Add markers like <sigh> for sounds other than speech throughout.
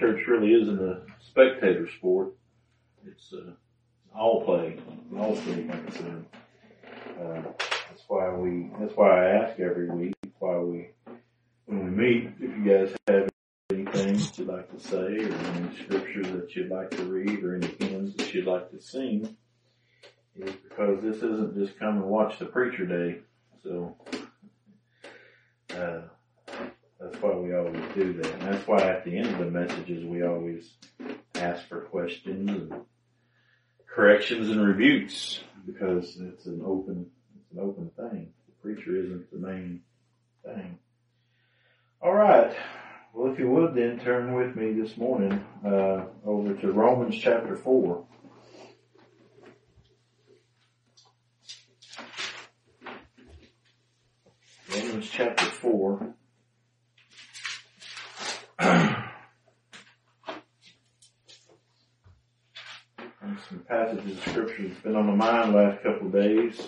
church really isn't a spectator sport. It's uh, all play, all like I. Uh, that's why we, that's why I ask every week, why we, when we meet, if you guys have anything you'd like to say or any scripture that you'd like to read or any hymns that you'd like to sing, is because this isn't just come and watch the preacher day. So, uh, that's why we always do that. And that's why at the end of the messages we always ask for questions and corrections and rebukes because it's an open, it's an open thing. The preacher isn't the main thing. All right. Well, if you would then turn with me this morning, uh, over to Romans chapter four. Romans chapter four. <clears throat> some passages of scripture that's been on my mind the last couple of days.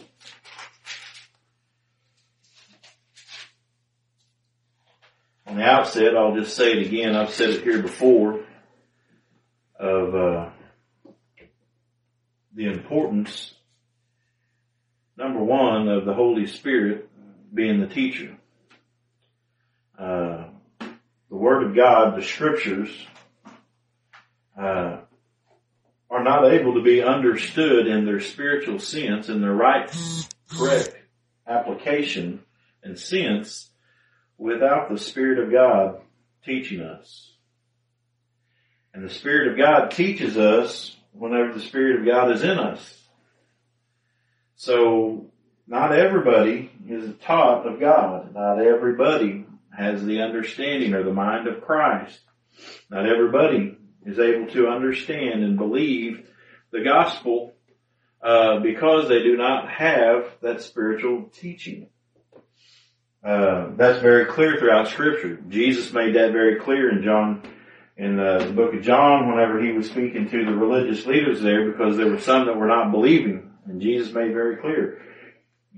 On the outset, I'll just say it again. I've said it here before of uh, the importance, number one, of the Holy Spirit being the teacher. Uh, the Word of God, the Scriptures, uh, are not able to be understood in their spiritual sense, in their right, correct application and sense without the Spirit of God teaching us. And the Spirit of God teaches us whenever the Spirit of God is in us. So, not everybody is taught of God. Not everybody has the understanding or the mind of Christ. Not everybody is able to understand and believe the gospel uh, because they do not have that spiritual teaching. Uh, that's very clear throughout Scripture. Jesus made that very clear in John, in the, the book of John, whenever he was speaking to the religious leaders there, because there were some that were not believing, and Jesus made very clear,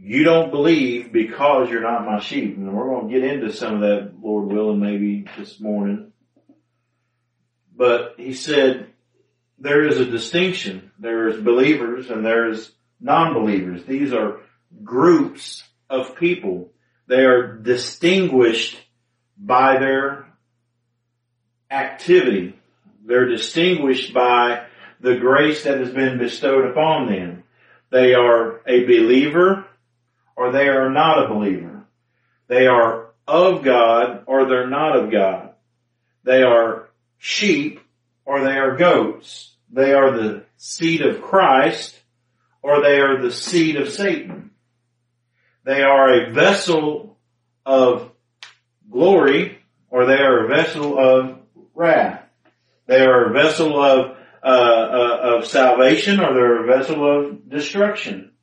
you don't believe because you're not my sheep. And we're going to get into some of that, Lord willing, maybe this morning. But he said, there is a distinction. There is believers and there is non-believers. These are groups of people. They are distinguished by their activity. They're distinguished by the grace that has been bestowed upon them. They are a believer or they are not a believer. They are of God or they're not of God. They are sheep or they are goats. They are the seed of Christ or they are the seed of Satan. They are a vessel of glory or they are a vessel of wrath. They are a vessel of uh, uh, of salvation or they're a vessel of destruction.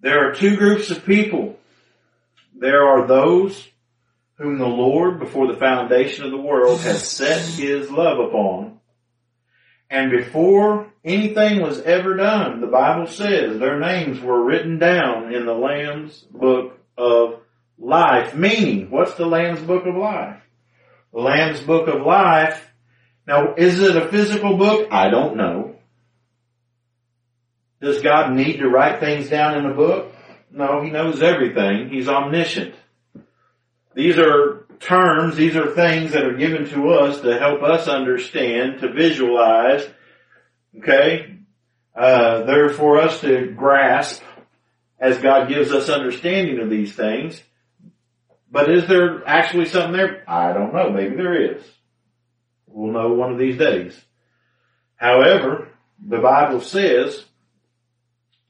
There are two groups of people. There are those whom the Lord before the foundation of the world has set his love upon. And before anything was ever done, the Bible says their names were written down in the Lamb's book of life. Meaning, what's the Lamb's book of life? The Lamb's book of life. Now, is it a physical book? I don't know. Does God need to write things down in a book? No, He knows everything. He's omniscient. These are terms, these are things that are given to us to help us understand, to visualize, okay? Uh, they're for us to grasp as God gives us understanding of these things. But is there actually something there? I don't know. Maybe there is. We'll know one of these days. However, the Bible says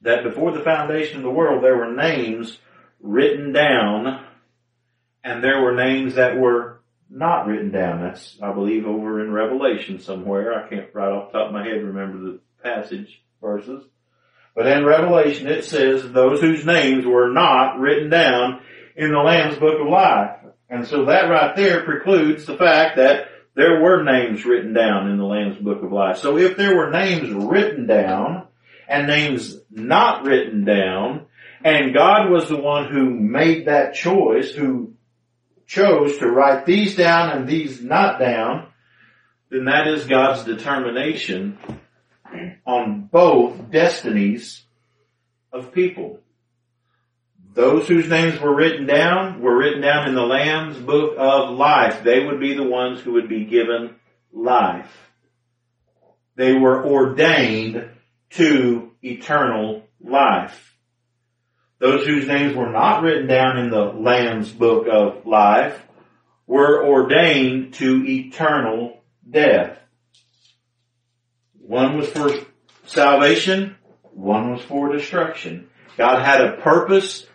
that before the foundation of the world there were names written down and there were names that were not written down. That's, I believe, over in Revelation somewhere. I can't right off the top of my head remember the passage verses. But in Revelation it says those whose names were not written down in the Lamb's Book of Life. And so that right there precludes the fact that there were names written down in the Lamb's Book of Life. So if there were names written down and names not written down, and God was the one who made that choice, who chose to write these down and these not down, then that is God's determination on both destinies of people. Those whose names were written down were written down in the Lamb's book of life. They would be the ones who would be given life. They were ordained to eternal life. Those whose names were not written down in the Lamb's book of life were ordained to eternal death. One was for salvation, one was for destruction. God had a purpose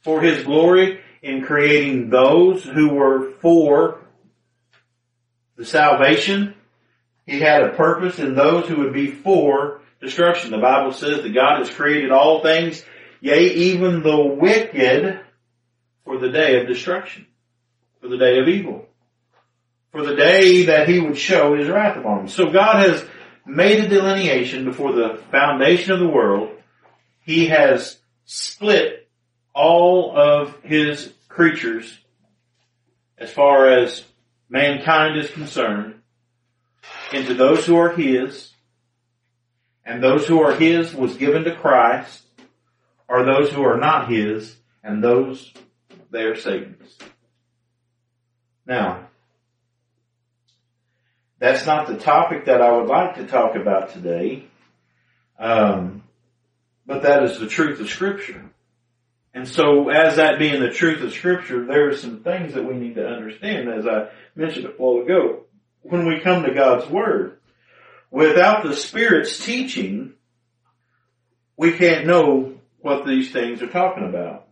for His glory in creating those who were for the salvation. He had a purpose in those who would be for destruction. The Bible says that God has created all things, yea, even the wicked, for the day of destruction, for the day of evil, for the day that He would show His wrath upon them. So God has made a delineation before the foundation of the world. He has split all of His creatures as far as mankind is concerned into those who are His and those who are His was given to Christ, are those who are not His, and those they are Satan's. Now, that's not the topic that I would like to talk about today, um, but that is the truth of Scripture. And so, as that being the truth of Scripture, there are some things that we need to understand, as I mentioned a while ago. When we come to God's Word, Without the Spirit's teaching, we can't know what these things are talking about.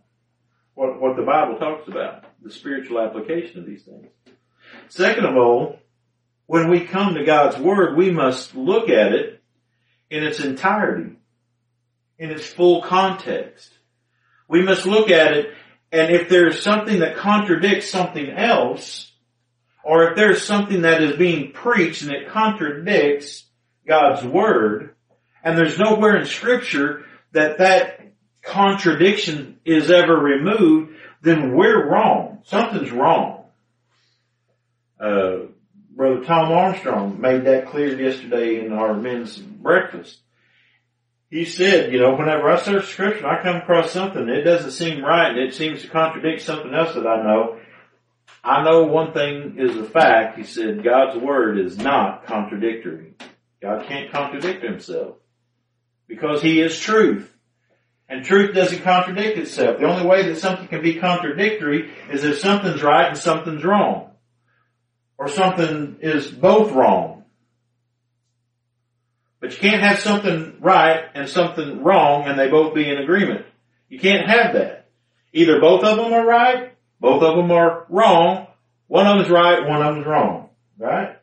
What, what the Bible talks about. The spiritual application of these things. Second of all, when we come to God's Word, we must look at it in its entirety, in its full context. We must look at it, and if there's something that contradicts something else, or if there's something that is being preached and it contradicts God's Word, and there's nowhere in Scripture that that contradiction is ever removed, then we're wrong. Something's wrong. Uh, Brother Tom Armstrong made that clear yesterday in our men's breakfast. He said, you know, whenever I search scripture, I come across something, it doesn't seem right and it seems to contradict something else that I know. I know one thing is a fact. He said, God's word is not contradictory. God can't contradict himself because he is truth. And truth doesn't contradict itself. The only way that something can be contradictory is if something's right and something's wrong. Or something is both wrong. But you can't have something right and something wrong and they both be in agreement. You can't have that. Either both of them are right, both of them are wrong, one of them's right, one of them's wrong. Right?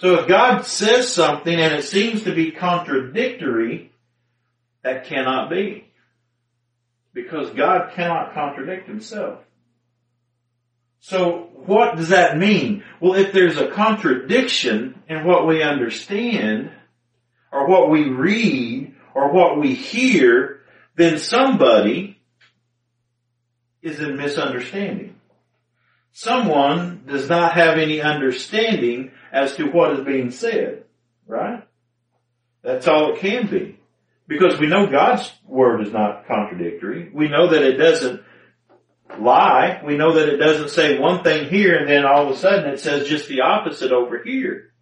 So if God says something and it seems to be contradictory, that cannot be. Because God cannot contradict himself. So what does that mean? Well, if there's a contradiction in what we understand, or what we read, or what we hear, then somebody is in misunderstanding. Someone does not have any understanding as to what is being said. Right? That's all it can be. Because we know God's word is not contradictory. We know that it doesn't lie. We know that it doesn't say one thing here and then all of a sudden it says just the opposite over here.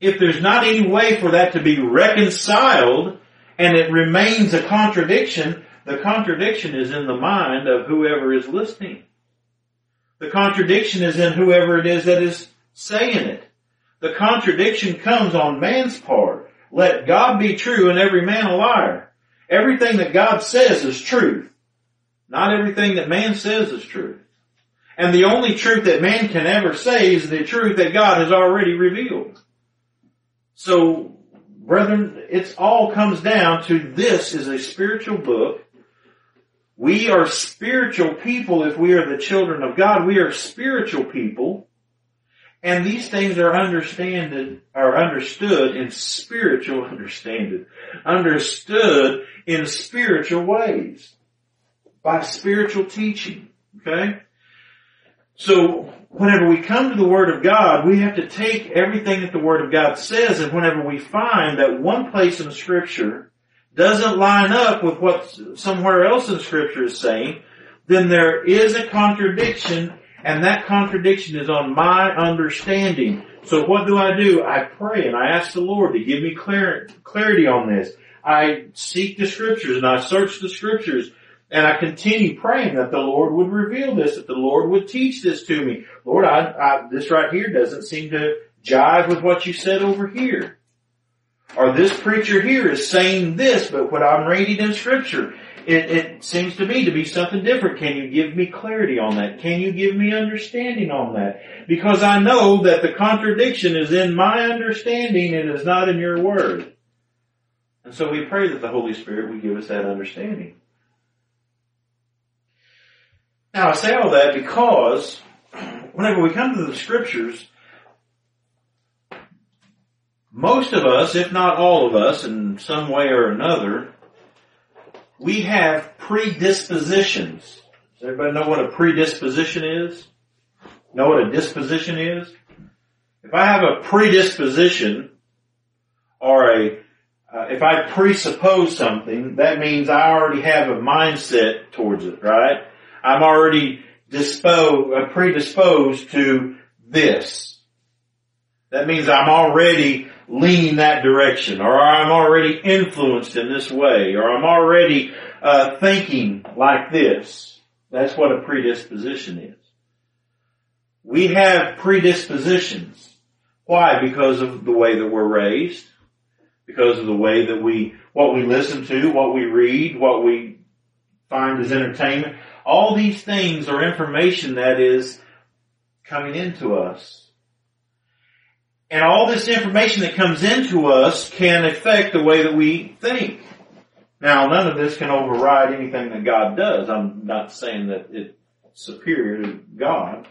If there's not any way for that to be reconciled and it remains a contradiction, the contradiction is in the mind of whoever is listening. The contradiction is in whoever it is that is saying it. The contradiction comes on man's part. Let God be true and every man a liar. Everything that God says is truth. Not everything that man says is truth. And the only truth that man can ever say is the truth that God has already revealed. So, brethren, it all comes down to this is a spiritual book. We are spiritual people if we are the children of God. We are spiritual people. And these things are understood, are understood in spiritual understanding, understood in spiritual ways, by spiritual teaching. Okay? So whenever we come to the Word of God, we have to take everything that the Word of God says and whenever we find that one place in Scripture doesn't line up with what somewhere else in Scripture is saying, then there is a contradiction and that contradiction is on my understanding. So what do I do? I pray and I ask the Lord to give me clarity on this. I seek the scriptures and I search the scriptures and I continue praying that the Lord would reveal this, that the Lord would teach this to me. Lord, I, I, this right here doesn't seem to jive with what you said over here. Or this preacher here is saying this, but what I'm reading in scripture, it, it seems to me to be something different. Can you give me clarity on that? Can you give me understanding on that? Because I know that the contradiction is in my understanding and is not in your word. And so we pray that the Holy Spirit would give us that understanding. Now I say all that because whenever we come to the scriptures, most of us, if not all of us, in some way or another, we have predispositions. Does everybody know what a predisposition is? Know what a disposition is? If I have a predisposition or a uh, if I presuppose something, that means I already have a mindset towards it, right? I'm already disposed, uh, predisposed to this. That means I'm already leaning that direction, or I'm already influenced in this way, or I'm already uh, thinking like this. That's what a predisposition is. We have predispositions. Why? Because of the way that we're raised, because of the way that we, what we listen to, what we read, what we find as entertainment. All these things are information that is coming into us. And all this information that comes into us can affect the way that we think. Now, none of this can override anything that God does. I'm not saying that it's superior to God.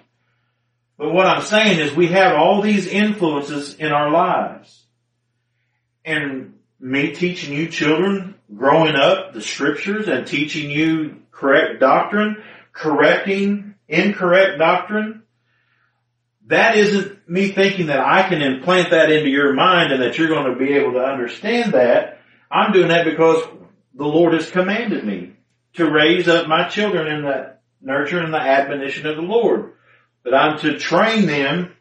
But what I'm saying is we have all these influences in our lives. And me teaching you children growing up the scriptures and teaching you correct doctrine, correcting incorrect doctrine, that isn't me thinking that I can implant that into your mind and that you're going to be able to understand that. I'm doing that because the Lord has commanded me to raise up my children in the nurture and the admonition of the Lord. That I'm to train them,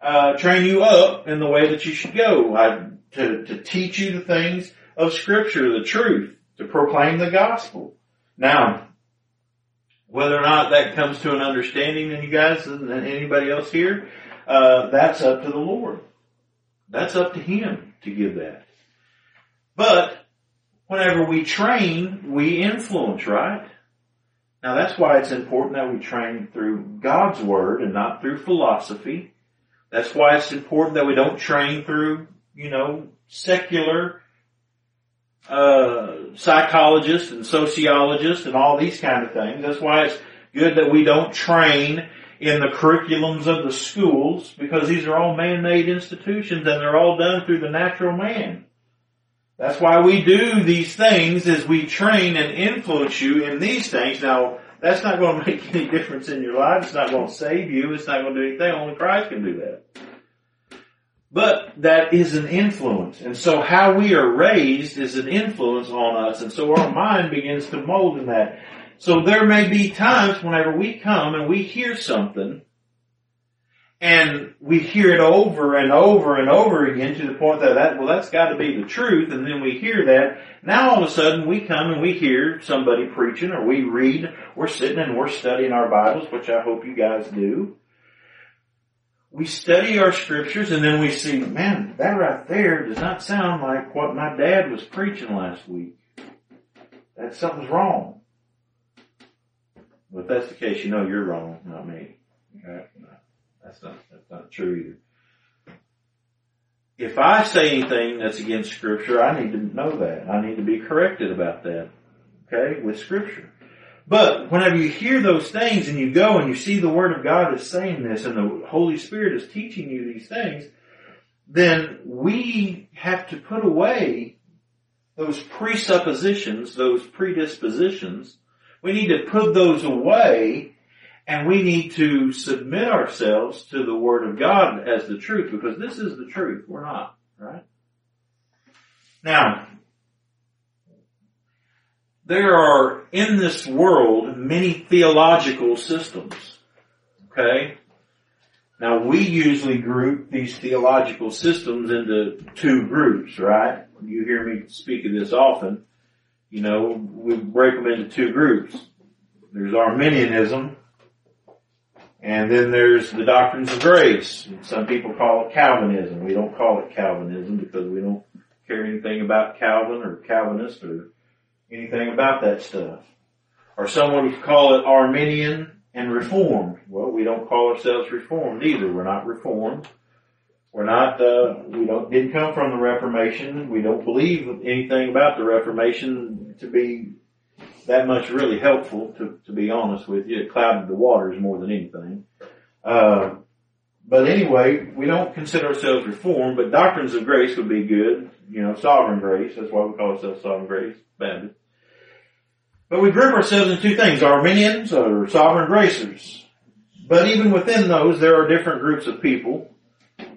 uh, train you up in the way that you should go. I, to, to teach you the things of scripture, the truth, to proclaim the gospel. Now, whether or not that comes to an understanding in you guys and anybody else here, uh, that's up to the Lord. That's up to Him to give that. But whenever we train, we influence, right? Now that's why it's important that we train through God's Word and not through philosophy. That's why it's important that we don't train through, you know, secular uh, psychologists and sociologists and all these kind of things. That's why it's good that we don't train in the curriculums of the schools because these are all man-made institutions and they're all done through the natural man. That's why we do these things is we train and influence you in these things. Now, that's not going <laughs> to make any difference in your life. It's not going to save you. It's not going to do anything. Only Christ can do that. But that is an influence. And so how we are raised is an influence on us. And so our mind begins to mold in that. So there may be times whenever we come and we hear something and we hear it over and over and over again to the point that that, well, that's got to be the truth. And then we hear that. Now all of a sudden we come and we hear somebody preaching or we read, we're sitting and we're studying our Bibles, which I hope you guys do we study our scriptures and then we see, man, that right there does not sound like what my dad was preaching last week. That something's wrong. Well, if that's the case, you know you're wrong, not me. Okay? No, that's not, that's not true either. If I say anything that's against scripture, I need to know that. I need to be corrected about that. Okay? With scripture. But whenever you hear those things and you go and you see the Word of God is saying this and the Holy Spirit is teaching you these things, then we have to put away those presuppositions, those predispositions. We need to put those away And we need to submit ourselves to the Word of God as the truth because this is the truth. We're not, right? Now, there are in this world many theological systems. Okay? Now we usually group these theological systems into two groups, right? You hear me speak of this often. You know, we break them into two groups. There's Arminianism, and then there's the doctrines of grace. Some people call it Calvinism. We don't call it Calvinism because we don't care anything about Calvin or Calvinist or anything about that stuff. Or someone would call it Arminian and Reformed. Well, we don't call ourselves Reformed either. We're not Reformed. We're not, uh, we don't, didn't come from the Reformation. We don't believe anything about the Reformation to be that much really helpful, to, to be honest with you. It clouded the waters more than anything. Uh, but anyway, we don't consider ourselves Reformed, but doctrines of grace would be good. You know, sovereign grace. That's why we call ourselves sovereign grace Baptist. But we group ourselves in two things, Arminians or sovereign gracers. But even within those, there are different groups of people,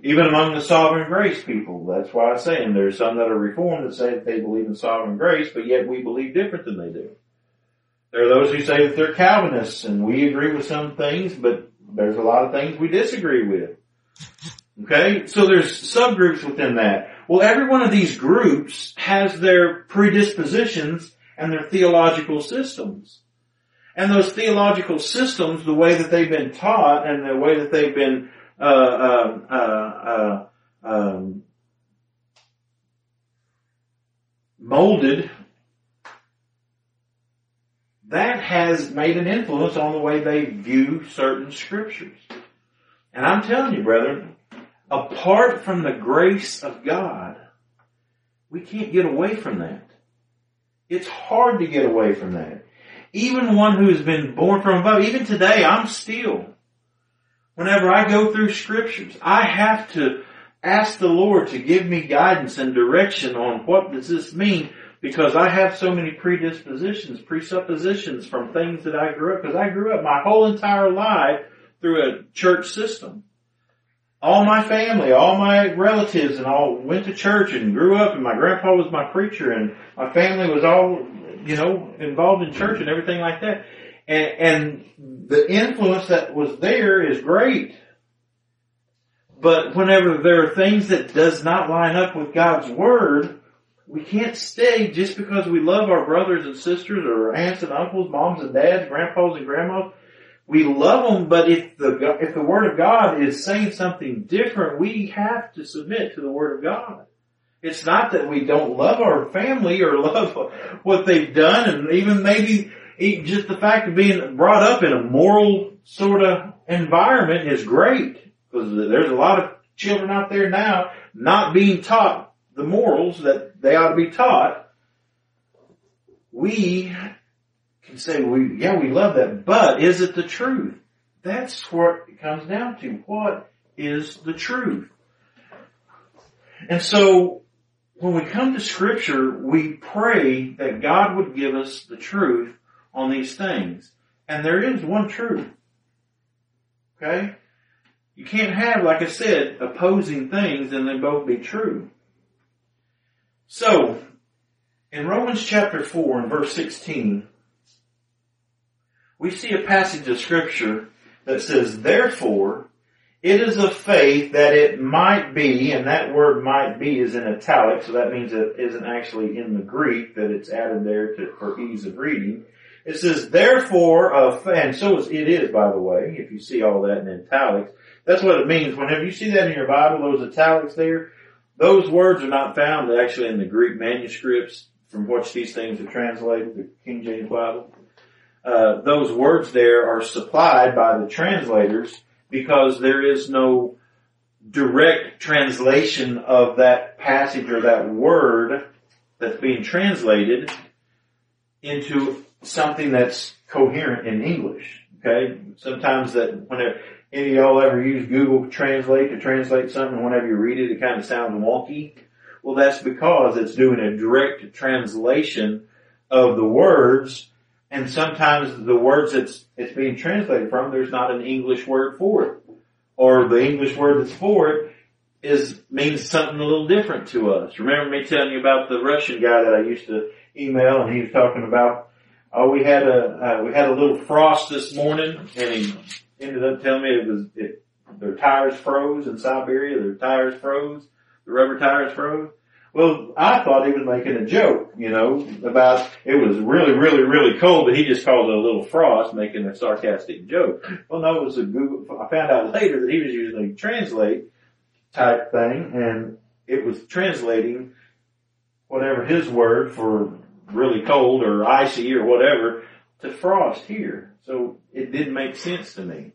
even among the sovereign grace people. That's why I'm saying there's some that are reformed that say that they believe in sovereign grace, but yet we believe different than they do. There are those who say that they're Calvinists and we agree with some things, but there's a lot of things we disagree with. Okay? So there's subgroups within that. Well, every one of these groups has their predispositions and their theological systems. And those theological systems, the way that they've been taught and the way that they've been uh, uh, uh, um, molded, that has made an influence on the way they view certain scriptures. And I'm telling you, brethren, apart from the grace of God, we can't get away from that. It's hard to get away from that. Even one who has been born from above, even today, I'm still, whenever I go through scriptures, I have to ask the Lord to give me guidance and direction on what does this mean because I have so many predispositions, presuppositions from things that I grew up, because I grew up my whole entire life through a church system all my family, all my relatives and all went to church and grew up and my grandpa was my preacher and my family was all, you know, involved in church and everything like that. And, and the influence that was there is great. But whenever there are things that does not line up with God's Word, we can't stay just because we love our brothers and sisters or aunts and uncles, moms and dads, grandpas and grandmas we love them, but if the, if the Word of God is saying something different, we have to submit to the Word of God. It's not that we don't love our family or <laughs> love what they've done and even maybe just the fact of being brought up in a moral sort of environment is great because there's a lot of children out there now not being taught the morals that they ought to be taught. We can say, we, yeah, we love that, but is it the truth? That's what it comes down to. What is the truth? And so, when we come to scripture, we pray that God would give us the truth on these things. And there is one truth. Okay? You can't have, like I said, opposing things and they both be true. So, in Romans chapter 4 and verse 16, we see a passage of scripture that says, therefore, it is a faith that it might be, and that word might be is in italic, so that means it isn't actually in the Greek, that it's added there to, for ease of reading. It says, therefore, of, and so it is, by the way, if you see all that in italics. That's what it means. Whenever you see that in your Bible, those italics there, those words are not found actually in the Greek manuscripts from which these things are translated, the King James Bible. Uh, those words there are supplied by the translators because there is no direct translation of that passage or that word that's being translated into something that's coherent in English. Okay? Sometimes that whenever any of y'all ever use Google Translate to translate something, whenever you read it, it kind of sounds wonky. Well, that's because it's doing a direct translation of the words and sometimes the words it's, it's being translated from, there's not an English word for it. Or the English word that's for it is, means something a little different to us. Remember me telling you about the Russian guy that I used to email and he was talking about, oh, we had a, uh, we had a little frost this morning and he ended up telling me it was, it, their tires froze in Siberia, their tires froze, the rubber tires froze. Well, I thought he was making a joke, you know, about it was really, really, really cold, but he just called it a little frost, making a sarcastic joke. Well, no, it was a Google. I found out later that he was using a translate type thing, and it was translating whatever his word for really cold or icy or whatever to frost here. So it didn't make sense to me.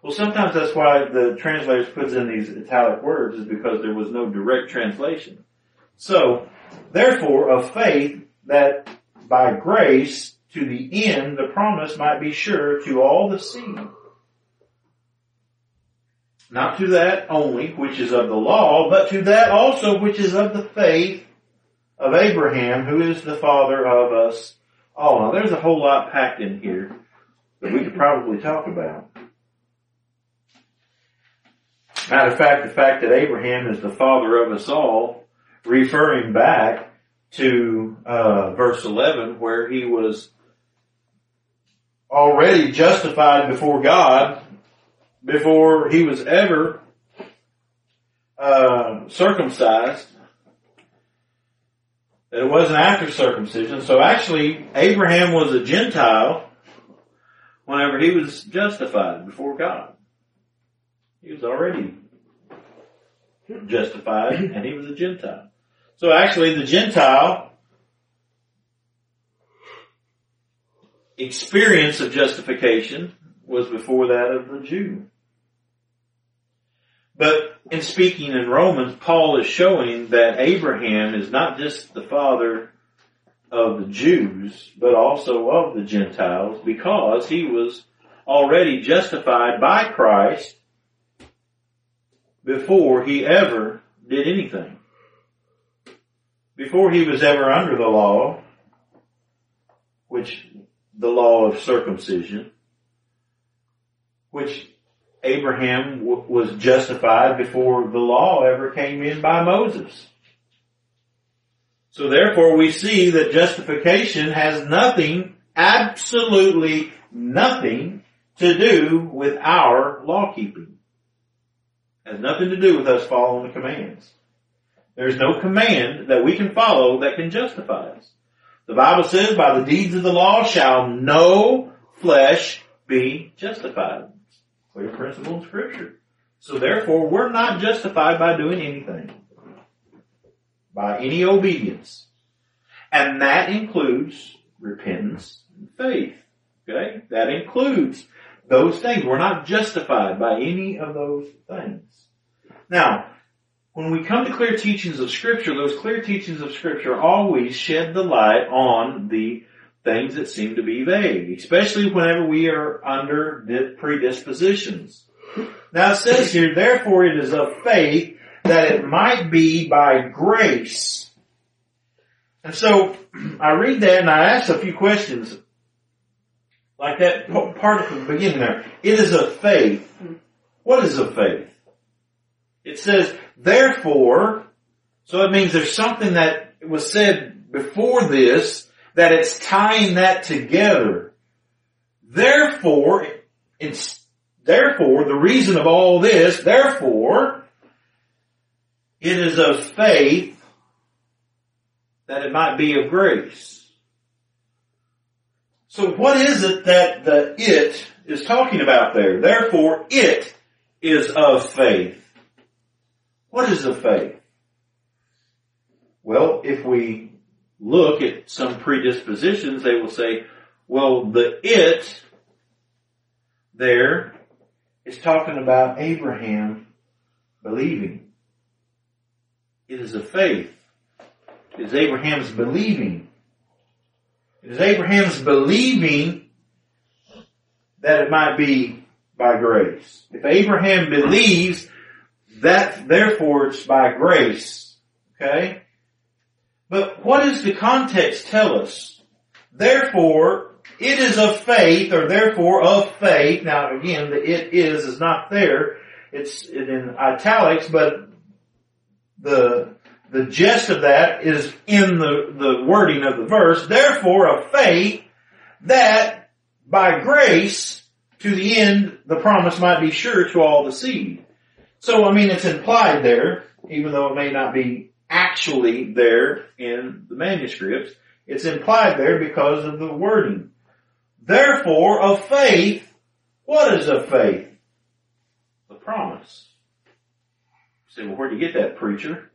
Well, sometimes that's why the translators puts in these italic words is because there was no direct translation. So, therefore, of faith that by grace to the end the promise might be sure to all the seed. Not to that only which is of the law, but to that also which is of the faith of Abraham, who is the father of us all. Now there's a whole lot packed in here that we could probably talk about. Matter of fact, the fact that Abraham is the father of us all referring back to uh, verse 11 where he was already justified before God before he was ever uh, circumcised. It wasn't after circumcision. So actually, Abraham was a Gentile whenever he was justified before God. He was already justified and he was a Gentile. So actually the Gentile experience of justification was before that of the Jew. But in speaking in Romans, Paul is showing that Abraham is not just the father of the Jews, but also of the Gentiles because he was already justified by Christ before he ever did anything before he was ever under the law, which the law of circumcision, which Abraham w- was justified before the law ever came in by Moses. So therefore we see that justification has nothing, absolutely nothing to do with our law keeping. Has nothing to do with us following the commands. There's no command that we can follow that can justify us. The Bible says, by the deeds of the law shall no flesh be justified. Clear principle in scripture. So therefore, we're not justified by doing anything. By any obedience. And that includes repentance and faith. Okay? That includes those things. We're not justified by any of those things. Now, when we come to clear teachings of scripture, those clear teachings of scripture always shed the light on the things that seem to be vague, especially whenever we are under predispositions. Now it says here, therefore it is of faith that it might be by grace. And so I read that and I ask a few questions like that part at the beginning there. It is of faith. What is of faith? It says, therefore, so it means there's something that was said before this that it's tying that together. Therefore, it's, therefore, the reason of all this, therefore, it is of faith that it might be of grace. So what is it that the it is talking about there? Therefore, it is of faith. What is the faith? Well, if we look at some predispositions, they will say, well, the it there is talking about Abraham believing. It is a faith. It is Abraham's believing. It is Abraham's believing that it might be by grace. If Abraham believes that, therefore, it's by grace. Okay? But what does the context tell us? Therefore, it is of faith, or therefore of faith. Now again, the it is is not there. It's in italics, but the the gist of that is in the, the wording of the verse. Therefore of faith that by grace to the end the promise might be sure to all the seed. So I mean it's implied there, even though it may not be actually there in the manuscripts. It's implied there because of the wording. Therefore, of faith, what is of faith? The promise. You say, well, where do you get that, preacher?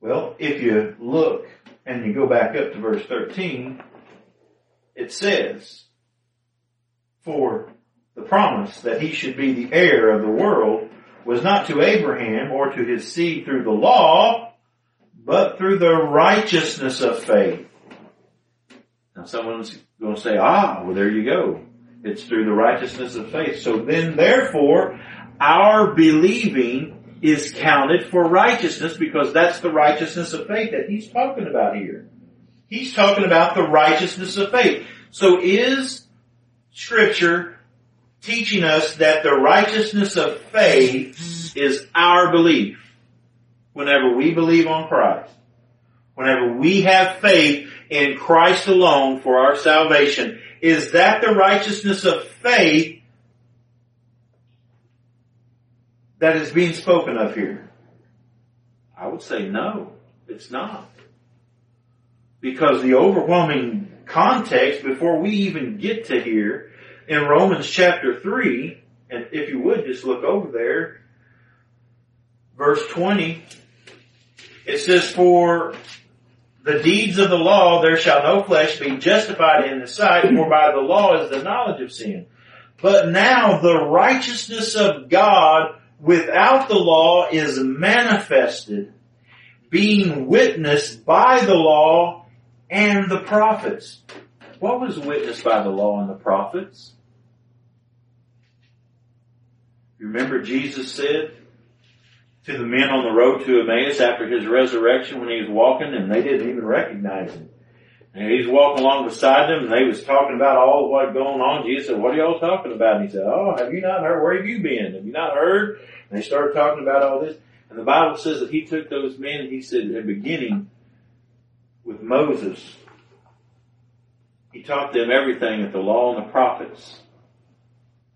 Well, if you look and you go back up to verse 13, it says, for the promise that he should be the heir of the world was not to Abraham or to his seed through the law, but through the righteousness of faith. Now someone's going to say, ah, well there you go. It's through the righteousness of faith. So then therefore, our believing is counted for righteousness because that's the righteousness of faith that he's talking about here. He's talking about the righteousness of faith. So is scripture teaching us that the righteousness of faith is our belief whenever we believe on Christ. Whenever we have faith in Christ alone for our salvation, is that the righteousness of faith that is being spoken of here? I would say no, it's not. Because the overwhelming context before we even get to here in Romans chapter 3, and if you would just look over there, verse 20, it says, for the deeds of the law, there shall no flesh be justified in the sight, for by the law is the knowledge of sin. But now the righteousness of God without the law is manifested, being witnessed by the law and the prophets. What was witnessed by the law and the prophets? You remember Jesus said to the men on the road to Emmaus after his resurrection when he was walking and they didn't even recognize him. And he's walking along beside them and they was talking about all what going on. Jesus said, what are y'all talking about? And he said, oh, have you not heard? Where have you been? Have you not heard? And they started talking about all this. And the Bible says that he took those men and he said, in beginning with Moses, he taught them everything that the law and the prophets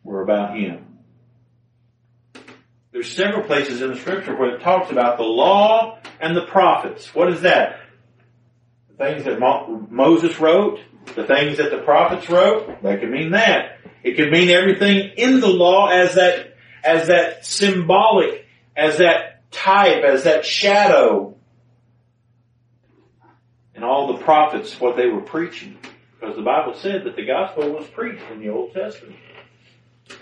were about him. There's several places in the scripture where it talks about the law and the prophets. What is that? The things that Mo- Moses wrote, the things that the prophets wrote, that could mean that. It could mean everything in the law as that, as that symbolic, as that type, as that shadow. And all the prophets, what they were preaching. Because the Bible said that the gospel was preached in the Old Testament.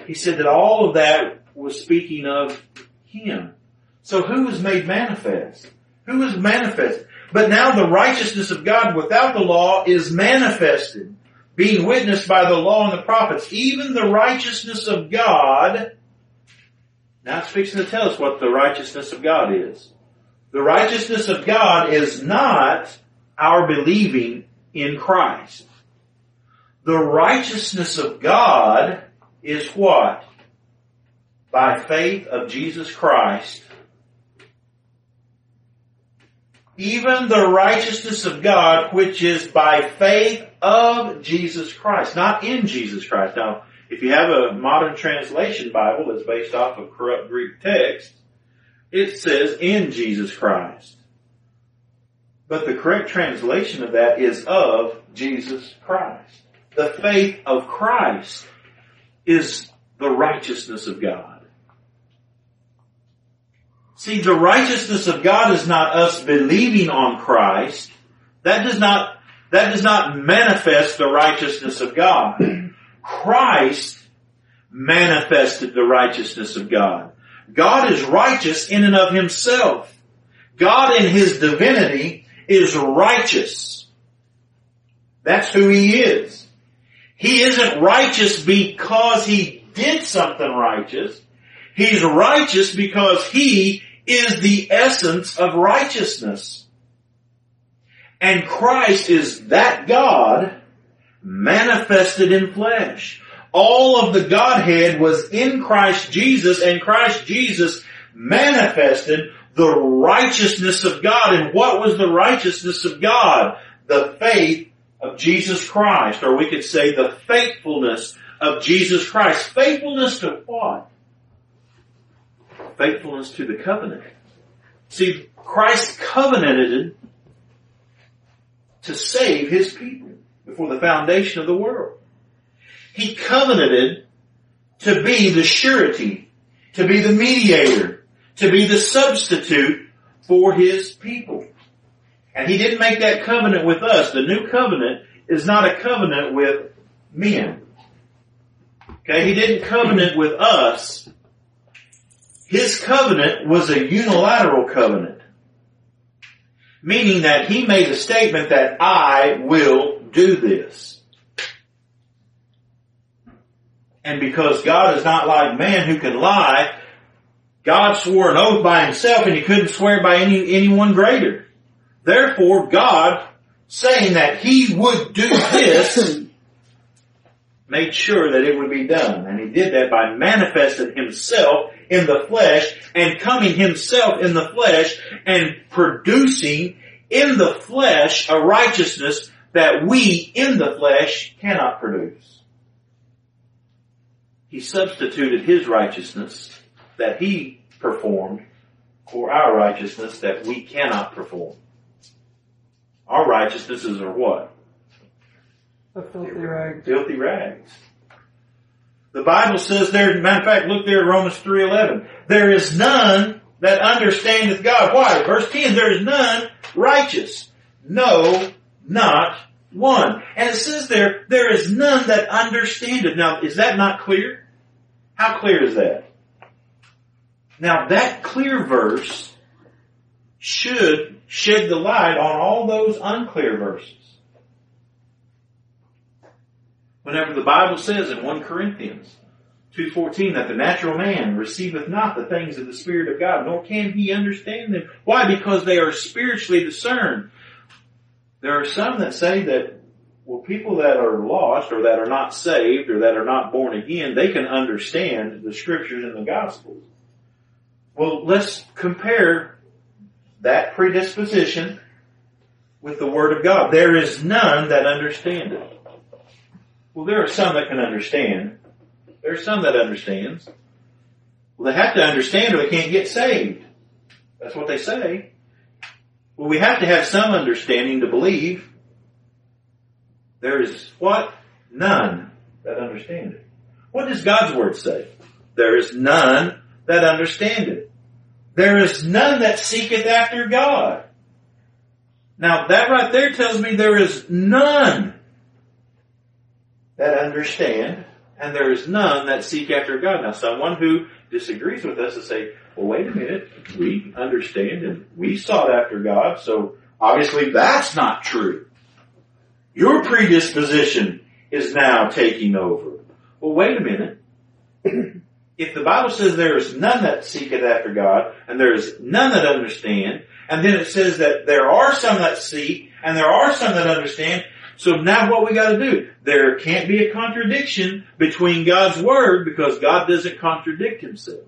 He said that all of that was speaking of Him. So who is made manifest? Who is manifest? But now the righteousness of God without the law is manifested, being witnessed by the law and the prophets, even the righteousness of God. Now it's fixing to tell us what the righteousness of God is. The righteousness of God is not our believing in Christ. The righteousness of God is what? By faith of Jesus Christ. Even the righteousness of God, which is by faith of Jesus Christ, not in Jesus Christ. Now, if you have a modern translation Bible that's based off of corrupt Greek text, it says in Jesus Christ. But the correct translation of that is of Jesus Christ. The faith of Christ is the righteousness of God. See, the righteousness of God is not us believing on Christ. That does not, that does not manifest the righteousness of God. Christ manifested the righteousness of God. God is righteous in and of himself. God in his divinity is righteous. That's who he is. He isn't righteous because he did something righteous. He's righteous because he is the essence of righteousness. And Christ is that God manifested in flesh. All of the Godhead was in Christ Jesus and Christ Jesus manifested the righteousness of God. And what was the righteousness of God? The faith of Jesus Christ, or we could say the faithfulness of Jesus Christ. Faithfulness to what? Faithfulness to the covenant. See, Christ covenanted to save his people before the foundation of the world. He covenanted to be the surety, to be the mediator, to be the substitute for his people. And he didn't make that covenant with us. The new covenant is not a covenant with men. Okay, he didn't covenant with us. His covenant was a unilateral covenant. Meaning that he made a statement that I will do this. And because God is not like man who can lie, God swore an oath by himself and he couldn't swear by any, anyone greater. Therefore, God, saying that he would do this, made sure that it would be done. And he did that by manifesting himself in the flesh and coming himself in the flesh and producing in the flesh a righteousness that we in the flesh cannot produce. He substituted his righteousness that he performed for our righteousness that we cannot perform. Our righteousnesses are what? A filthy rag. Filthy rags. The Bible says there, matter of fact, look there at Romans 3.11. There is none that understandeth God. Why? Verse 10, there is none righteous. No, not one. And it says there, there is none that understandeth. Now, is that not clear? How clear is that? Now that clear verse should shed the light on all those unclear verses. Whenever the Bible says in 1 Corinthians 2.14 that the natural man receiveth not the things of the Spirit of God, nor can he understand them. Why? Because they are spiritually discerned. There are some that say that, well, people that are lost or that are not saved or that are not born again, they can understand the scriptures and the gospels. Well, let's compare that predisposition with the Word of God. There is none that understand it. Well, there are some that can understand. There are some that understands. Well, they have to understand or they can't get saved. That's what they say. Well, we have to have some understanding to believe. There is what? None that understand it. What does God's Word say? There is none that understand it. There is none that seeketh after God. Now that right there tells me there is none that understand and there is none that seek after God. Now someone who disagrees with us will say, well wait a minute, we understand and we sought after God, so obviously that's not true. Your predisposition is now taking over. Well wait a minute. <clears throat> if the Bible says there is none that seeketh after God, and there is none that understand, and then it says that there are some that seek, and there are some that understand, so now what we gotta do? There can't be a contradiction between God's Word because God doesn't contradict Himself.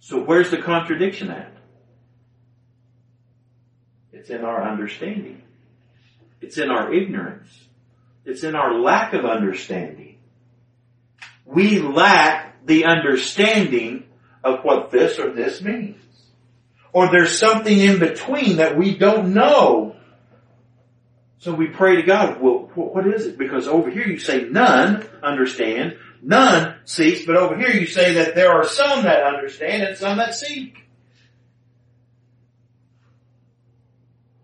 So where's the contradiction at? It's in our understanding. It's in our ignorance. It's in our lack of understanding. We lack the understanding of what this or this means. Or there's something in between that we don't know. So we pray to God, well, what is it? Because over here you say none understand, none seeks, but over here you say that there are some that understand and some that seek.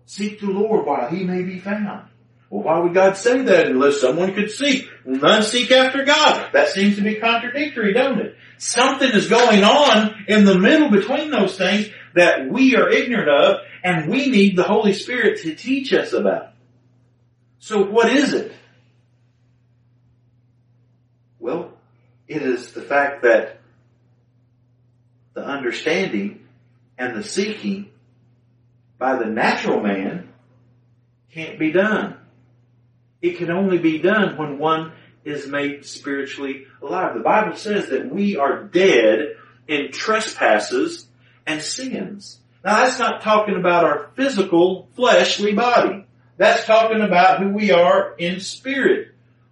Seek the Lord while he may be found. Well, why would God say that unless someone could seek? Well, none seek after God. That seems to be contradictory, don't it? Something is going on in the middle between those things that we are ignorant of and we need the Holy Spirit to teach us about. So what is it? Well, it is the fact that the understanding and the seeking by the natural man can't be done. It can only be done when one is made spiritually alive. The Bible says that we are dead in trespasses and sins. Now that's not talking about our physical fleshly body. That's talking about who we are in spirit.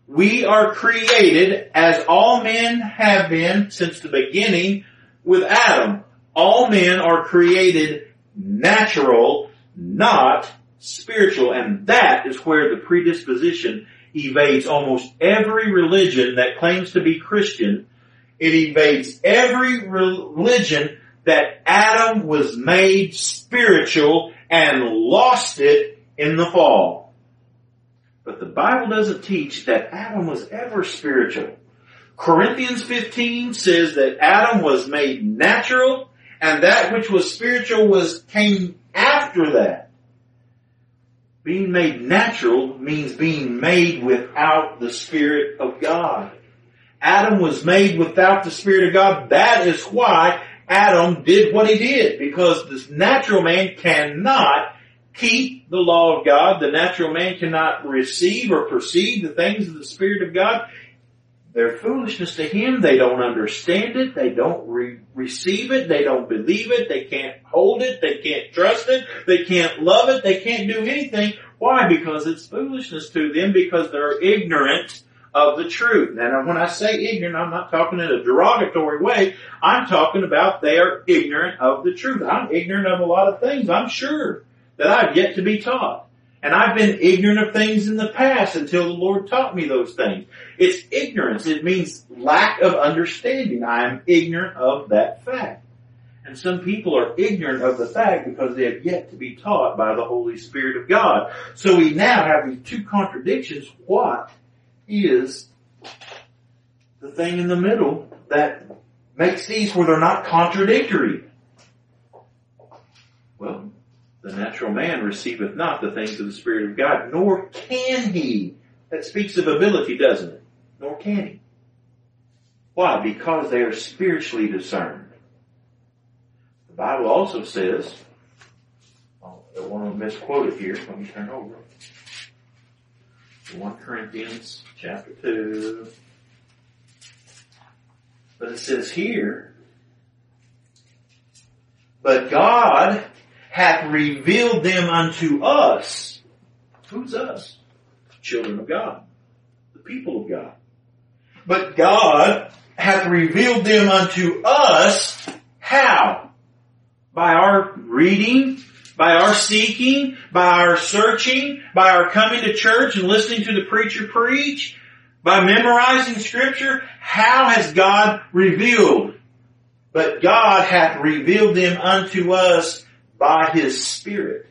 We are created as all men have been since the beginning with Adam. All men are created natural, not spiritual. And that is where the predisposition evades almost every religion that claims to be Christian. It evades every religion that Adam was made spiritual and lost it in the fall. But the Bible doesn't teach that Adam was ever spiritual. Corinthians 15 says that Adam was made natural and that which was spiritual was came after that. Being made natural means being made without the Spirit of God. Adam was made without the Spirit of God. That is why Adam did what he did, because this natural man cannot keep the law of God. The natural man cannot receive or perceive the things of the Spirit of God. They're foolishness to him. They don't understand it. They don't re- receive it. They don't believe it. They can't hold it. They can't trust it. They can't love it. They can't do anything. Why? Because it's foolishness to them because they're ignorant of the truth. And when I say ignorant, I'm not talking in a derogatory way. I'm talking about they are ignorant of the truth. I'm ignorant of a lot of things, I'm sure, that I've yet to be taught. And I've been ignorant of things in the past until the Lord taught me those things. It's ignorance. It means lack of understanding. I am ignorant of that fact. And some people are ignorant of the fact because they have yet to be taught by the Holy Spirit of God. So we now have these two contradictions. What is the thing in the middle that makes these where they're not contradictory? Well, the natural man receiveth not the things of the Spirit of God, nor can he. That speaks of ability, doesn't it? Nor can he. Why? Because they are spiritually discerned. The Bible also says, oh, I don't want to misquote it here, let me turn over. 1 Corinthians chapter 2. But it says here, but God hath revealed them unto us. Who's us? Children of God. The people of God. But God hath revealed them unto us. How? By our reading, by our seeking, by our searching, by our coming to church and listening to the preacher preach, by memorizing scripture. How has God revealed? But God hath revealed them unto us by His Spirit.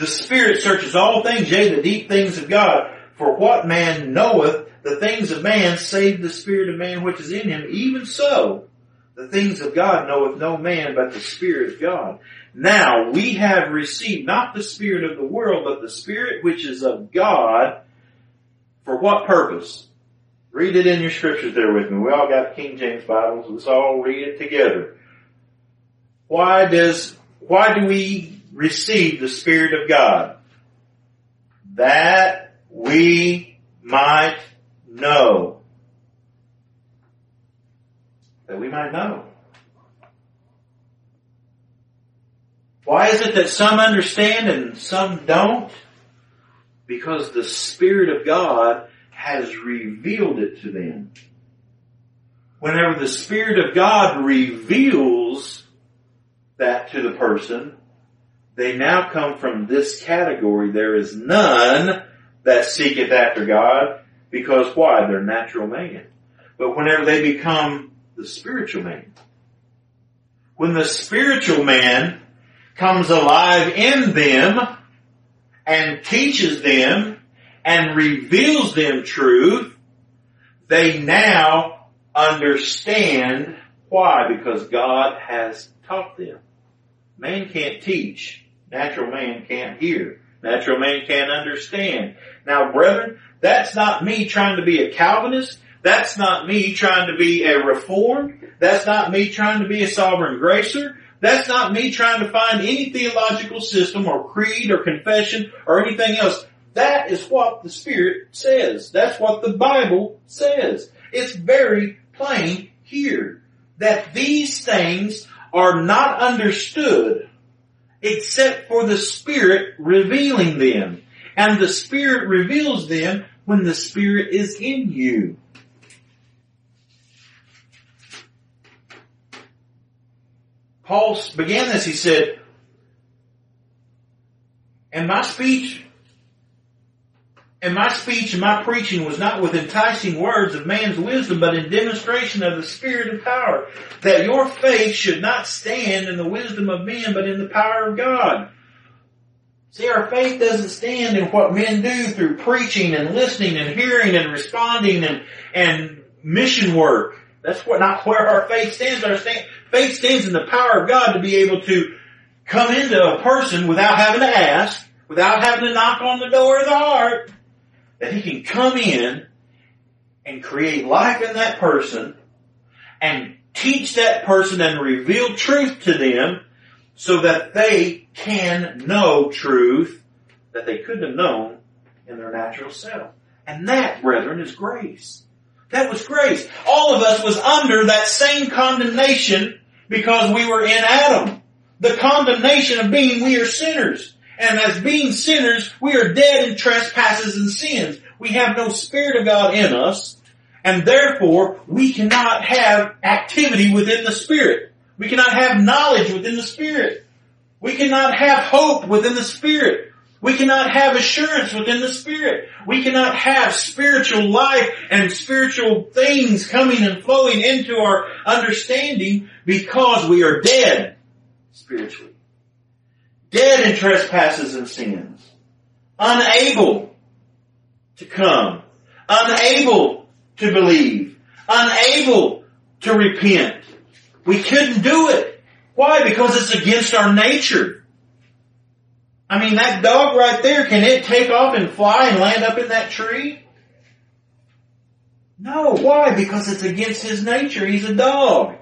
The Spirit searches all things, yea, the deep things of God. For what man knoweth the things of man save the Spirit of man which is in him? Even so, the things of God knoweth no man but the Spirit of God. Now we have received not the Spirit of the world, but the Spirit which is of God. For what purpose? Read it in your scriptures there with me. We all got King James Bibles. Let's all read it together. Why does, why do we receive the Spirit of God? That we might know. That we might know. Why is it that some understand and some don't? Because the Spirit of God has revealed it to them. Whenever the Spirit of God reveals that to the person, they now come from this category. There is none that seeketh after God because why? They're natural man. But whenever they become the spiritual man, when the spiritual man comes alive in them and teaches them and reveals them truth, they now understand why? Because God has taught them. Man can't teach. Natural man can't hear. Natural man can't understand. Now brethren, that's not me trying to be a Calvinist. That's not me trying to be a reformed. That's not me trying to be a sovereign gracer. That's not me trying to find any theological system or creed or confession or anything else. That is what the Spirit says. That's what the Bible says. It's very plain here that these things are not understood except for the Spirit revealing them. And the Spirit reveals them when the Spirit is in you. Paul began this, he said, and my speech and my speech and my preaching was not with enticing words of man's wisdom, but in demonstration of the Spirit of power, that your faith should not stand in the wisdom of men, but in the power of God. See, our faith doesn't stand in what men do through preaching and listening and hearing and responding and, and mission work. That's what, not where our faith stands. Our stand, faith stands in the power of God to be able to come into a person without having to ask, without having to knock on the door of the heart, that he can come in and create life in that person and teach that person and reveal truth to them so that they can know truth that they couldn't have known in their natural self. And that, brethren, is grace. That was grace. All of us was under that same condemnation because we were in Adam. The condemnation of being we are sinners. And as being sinners, we are dead in trespasses and sins. We have no Spirit of God in us, and therefore we cannot have activity within the Spirit. We cannot have knowledge within the Spirit. We cannot have hope within the Spirit. We cannot have assurance within the Spirit. We cannot have spiritual life and spiritual things coming and flowing into our understanding because we are dead spiritually dead in trespasses and sins, unable to come, unable to believe, unable to repent. We couldn't do it. Why? Because it's against our nature. I mean, that dog right there, can it take off and fly and land up in that tree? No. Why? Because it's against his nature. He's a dog.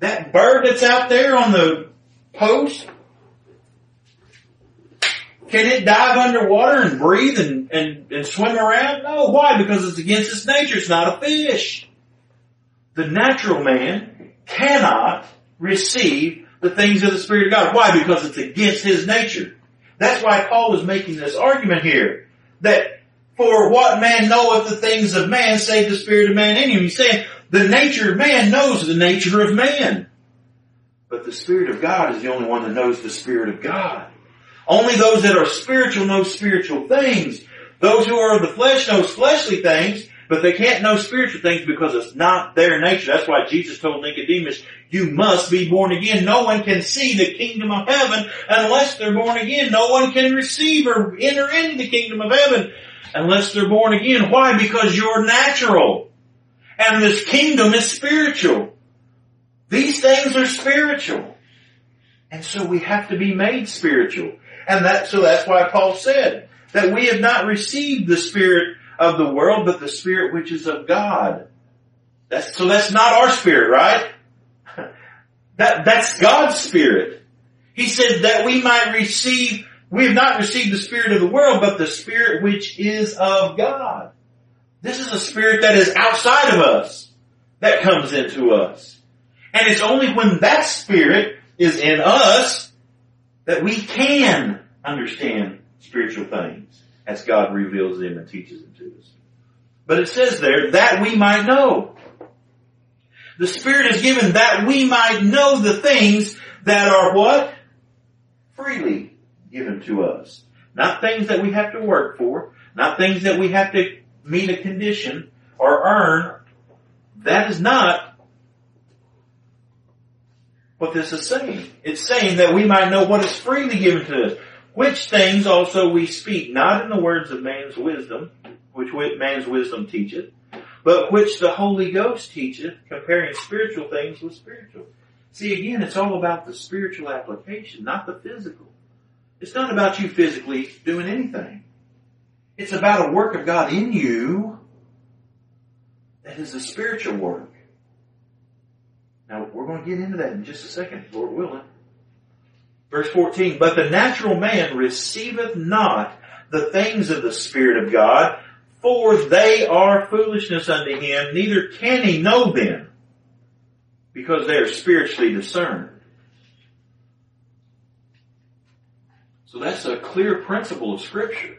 That bird that's out there on the post, can it dive underwater and breathe and, and, and swim around? No. Why? Because it's against its nature. It's not a fish. The natural man cannot receive the things of the Spirit of God. Why? Because it's against his nature. That's why Paul is making this argument here. That for what man knoweth the things of man, save the Spirit of man in him. He's saying the nature of man knows the nature of man. But the Spirit of God is the only one that knows the Spirit of God. Only those that are spiritual know spiritual things. Those who are of the flesh know fleshly things, but they can't know spiritual things because it's not their nature. That's why Jesus told Nicodemus, you must be born again. No one can see the kingdom of heaven unless they're born again. No one can receive or enter into the kingdom of heaven unless they're born again. Why? Because you're natural. And this kingdom is spiritual. These things are spiritual. And so we have to be made spiritual. And that, so that's why Paul said that we have not received the spirit of the world, but the spirit which is of God. That's, so that's not our spirit, right? <laughs> That, that's God's spirit. He said that we might receive, we have not received the spirit of the world, but the spirit which is of God. This is a spirit that is outside of us that comes into us. And it's only when that spirit is in us that we can understand spiritual things as God reveals them and teaches them to us. But it says there, that we might know. The Spirit is given that we might know the things that are what? Freely given to us. Not things that we have to work for, not things that we have to meet a condition or earn. That is not what this is saying. It's saying that we might know what is freely given to us. Which things also we speak, not in the words of man's wisdom, which man's wisdom teacheth, but which the Holy Ghost teacheth, comparing spiritual things with spiritual. See, again, it's all about the spiritual application, not the physical. It's not about you physically doing anything. It's about a work of God in you that is a spiritual work. Now we're going to get into that in just a second, Lord willing. Verse 14, but the natural man receiveth not the things of the Spirit of God, for they are foolishness unto him, neither can he know them, because they are spiritually discerned. So that's a clear principle of scripture.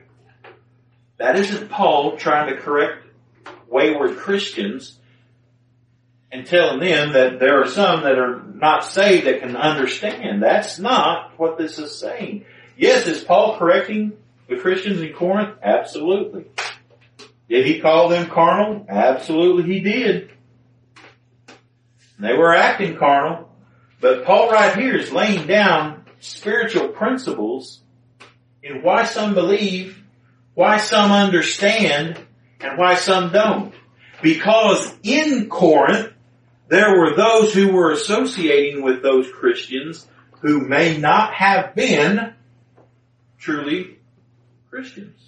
That isn't Paul trying to correct wayward Christians and telling them that there are some that are not saved that can understand. That's not what this is saying. Yes, is Paul correcting the Christians in Corinth? Absolutely. Did he call them carnal? Absolutely he did. They were acting carnal. But Paul right here is laying down spiritual principles in why some believe, why some understand, and why some don't. Because in Corinth, there were those who were associating with those Christians who may not have been truly Christians.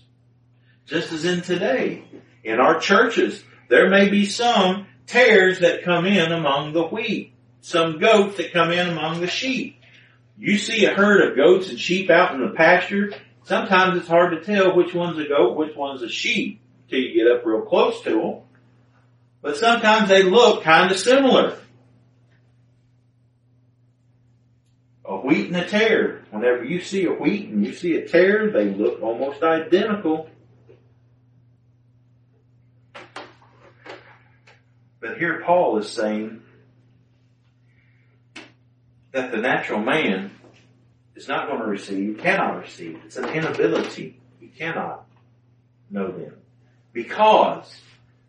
Just as in today, in our churches, there may be some tares that come in among the wheat, some goats that come in among the sheep. You see a herd of goats and sheep out in the pasture, sometimes it's hard to tell which one's a goat, which one's a sheep, till you get up real close to them. But sometimes they look kind of similar. A wheat and a tare. Whenever you see a wheat and you see a tare, they look almost identical. But here Paul is saying that the natural man is not going to receive, cannot receive. It's an inability. He cannot know them. Because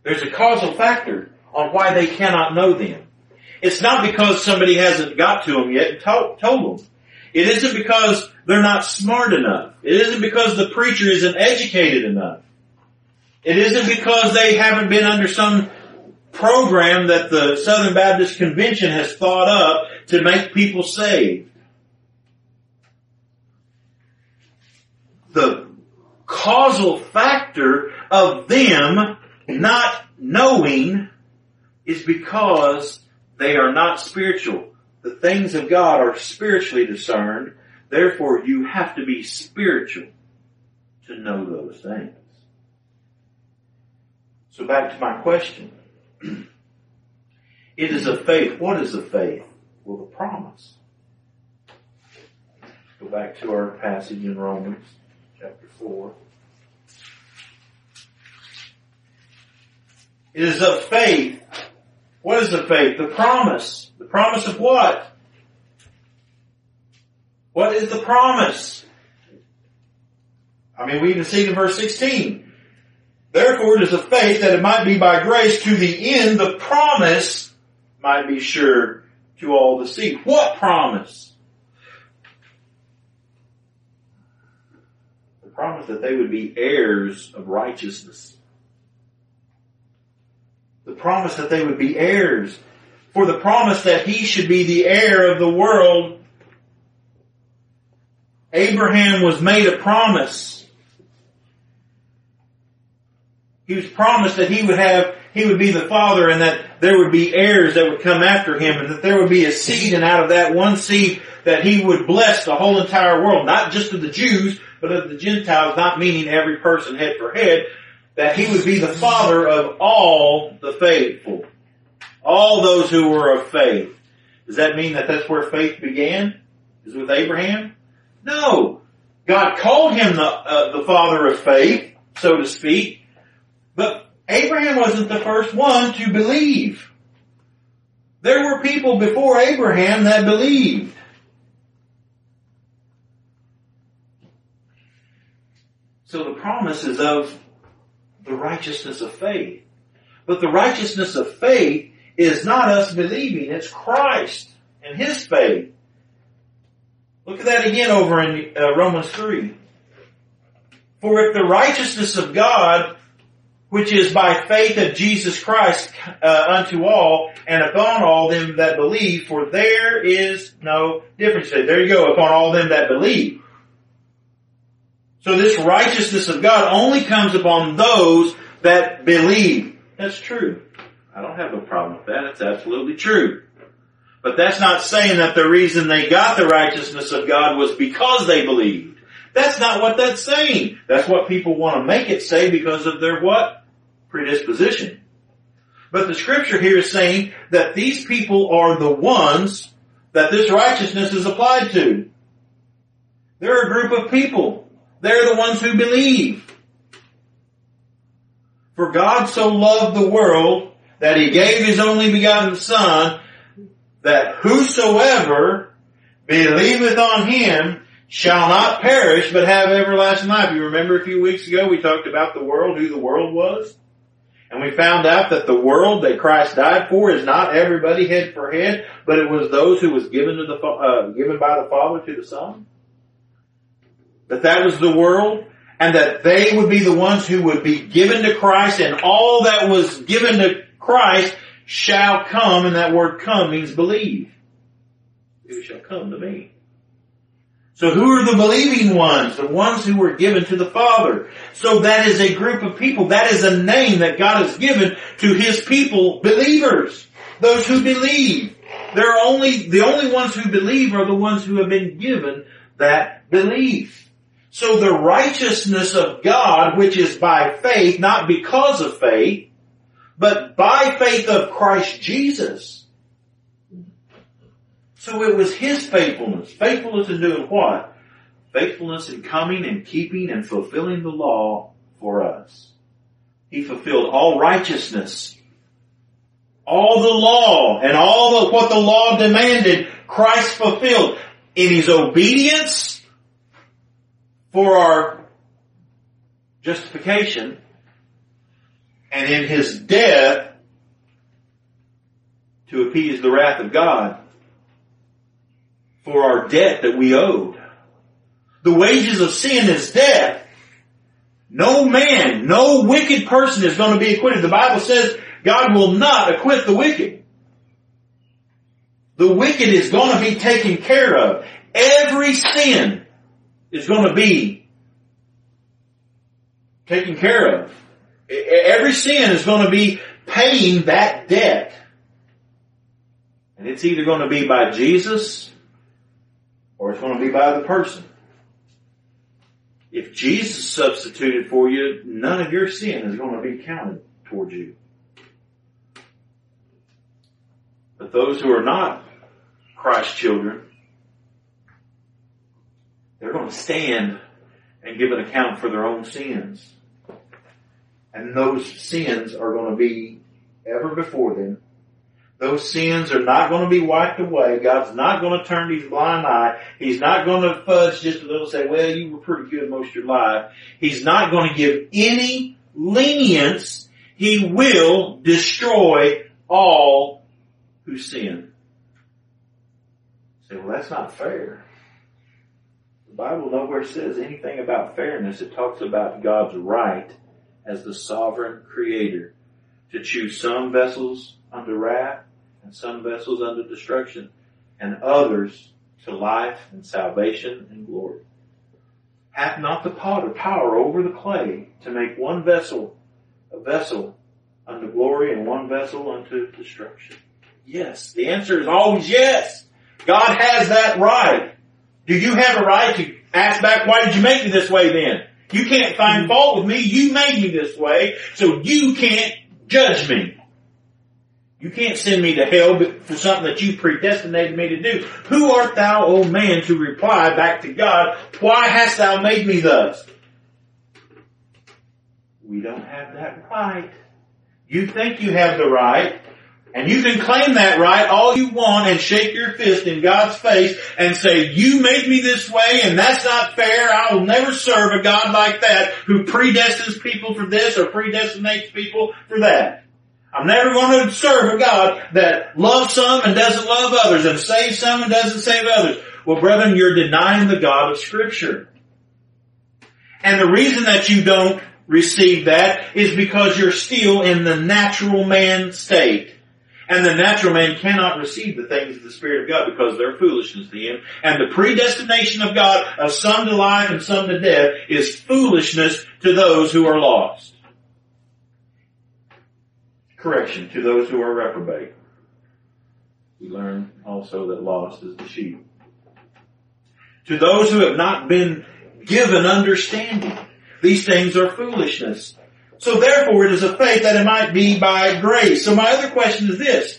there's a causal factor on why they cannot know them. It's not because somebody hasn't got to them yet and told, told them. It isn't because they're not smart enough. It isn't because the preacher isn't educated enough. It isn't because they haven't been under some program that the Southern Baptist Convention has thought up to make people saved. The causal factor of them not knowing is because they are not spiritual. The things of God are spiritually discerned. Therefore, you have to be spiritual to know those things. So back to my question. It is a faith. What is a faith? Well, the promise. Go back to our passage in Romans chapter 4. Is of faith. What is the faith? The promise. The promise of what? What is the promise? I mean, we even see it in verse 16. Therefore it is a faith that it might be by grace to the end the promise might be sure to all the seed. What promise? The promise that they would be heirs of righteousness. Promise that they would be heirs. For the promise that he should be the heir of the world, Abraham was made a promise. He was promised that he would have, he would be the father and that there would be heirs that would come after him and that there would be a seed and out of that one seed that he would bless the whole entire world, not just of the Jews, but of the Gentiles, not meaning every person head for head, that he would be the father of all the faithful. All those who were of faith. Does that mean that that's where faith began? Is with Abraham? No. God called him the, uh, the father of faith, so to speak, but Abraham wasn't the first one to believe. There were people before Abraham that believed. So the promise is of the righteousness of faith. But the righteousness of faith is not us believing, it's Christ and His faith. Look at that again over in uh, Romans 3. For if the righteousness of God, which is by faith of Jesus Christ uh, unto all, and upon all them that believe, for there is no difference. There you go, upon all them that believe. So this righteousness of God only comes upon those that believe. That's true. I don't have a problem with that. It's absolutely true. But that's not saying that the reason they got the righteousness of God was because they believed. That's not what that's saying. That's what people want to make it say because of their what? Predisposition. But the scripture here is saying that these people are the ones that this righteousness is applied to. They're a group of people. They're the ones who believe. For God so loved the world that he gave his only begotten son that whosoever believeth on him shall not perish but have everlasting life. You remember a few weeks ago we talked about the world, who the world was? And we found out that the world that Christ died for is not everybody head for head, but it was those who was given to the, uh, given by the Father to the Son. That that was the world, and that they would be the ones who would be given to Christ, and all that was given to Christ shall come, and that word come means believe. Who shall come to me. So who are the believing ones? The ones who were given to the Father. So that is a group of people. That is a name that God has given to His people, believers. Those who believe. They're only, the only ones who believe are the ones who have been given that belief. So the righteousness of God, which is by faith, not because of faith, but by faith of Christ Jesus, so it was his faithfulness. Faithfulness in doing what? Faithfulness in coming and keeping and fulfilling the law for us. He fulfilled all righteousness. All the law and all of what the law demanded, Christ fulfilled in his obedience for our justification and in his death to appease the wrath of God for our debt that we owed. The wages of sin is death. No man, no wicked person is going to be acquitted. The Bible says God will not acquit the wicked. The wicked is going to be taken care of. Every sin is going to be taken care of. Every sin is going to be paying that debt. And it's either going to be by Jesus or it's going to be by the person. If Jesus substituted for you, none of your sin is going to be counted towards you. But those who are not Christ's children, they're going to stand and give an account for their own sins. And those sins are going to be ever before them those sins are not going to be wiped away. God's not going to turn his blind eye. He's not going to fudge just a little say, well, you were pretty good most of your life. He's not going to give any lenience. He will destroy all who sin. say, well, that's not fair. The Bible nowhere says anything about fairness. It talks about God's right as the sovereign creator to choose some vessels under wrath and some vessels under destruction and others to life and salvation and glory. Hath not the potter power over the clay to make one vessel a vessel unto glory and one vessel unto destruction? Yes. The answer is always yes. God has that right. Do you have a right to ask back, why did you make me this way then? You can't find fault with me. You made me this way, so you can't judge me. You can't send me to hell for something that you predestinated me to do. Who art thou, O man, to reply back to God, why hast thou made me thus? We don't have that right. You think you have the right, and you can claim that right all you want and shake your fist in God's face and say, you made me this way and that's not fair. I will never serve a God like that who predestines people for this or predestinates people for that. I'm never going to serve a God that loves some and doesn't love others and saves some and doesn't save others. Well, brethren, you're denying the God of scripture. And the reason that you don't receive that is because you're still in the natural man state. And the natural man cannot receive the things of the Spirit of God because they're foolishness to him. And the predestination of God of some to life and some to death is foolishness to those who are lost correction to those who are reprobate. we learn also that lost is the sheep. To those who have not been given understanding, these things are foolishness. So therefore it is a faith that it might be by grace. So my other question is this.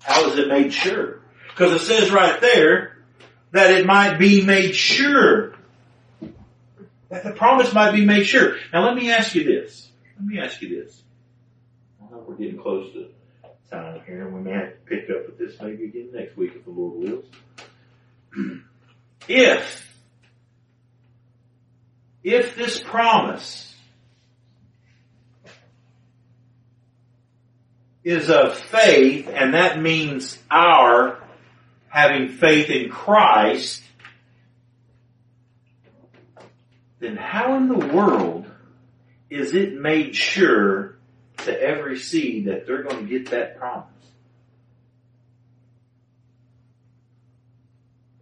How is it made sure? Because it says right there that it might be made sure. That the promise might be made sure. Now let me ask you this. Let me ask you this. I know we're getting close to time here and we may have to pick up with this maybe again next week if the Lord wills. <clears throat> If, if this promise is of faith, and that means our having faith in Christ, then how in the world is it made sure to every seed that they're going to get that promise?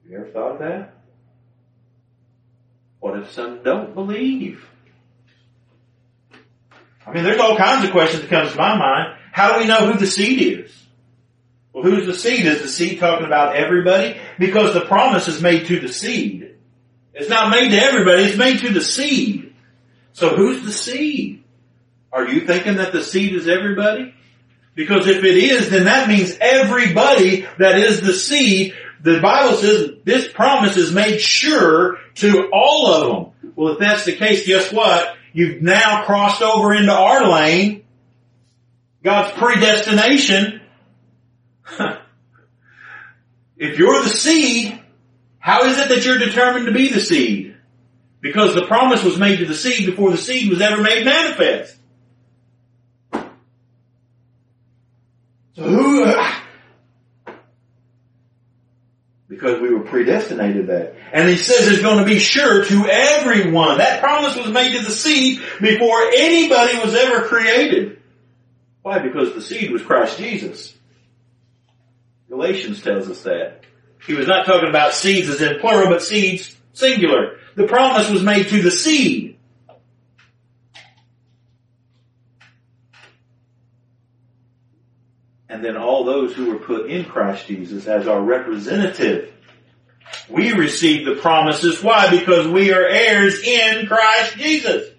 Have you ever thought of that? What if some don't believe? I mean, there's all kinds of questions that comes to my mind. How do we know who the seed is? Well, who's the seed? Is the seed talking about everybody? Because the promise is made to the seed. It's not made to everybody, it's made to the seed. So who's the seed? Are you thinking that the seed is everybody? Because if it is, then that means everybody that is the seed, the Bible says this promise is made sure to all of them. Well, if that's the case, guess what? You've now crossed over into our lane. God's predestination. <laughs> if you're the seed, how is it that you're determined to be the seed? Because the promise was made to the seed before the seed was ever made manifest. So who, <sighs> because we were predestinated that. And he says it's going to be sure to everyone. That promise was made to the seed before anybody was ever created. Why? Because the seed was Christ Jesus. Galatians tells us that. He was not talking about seeds as in plural, but seeds singular. The promise was made to the seed. And then all those who were put in Christ Jesus as our representative. We receive the promises. Why? Because we are heirs in Christ Jesus.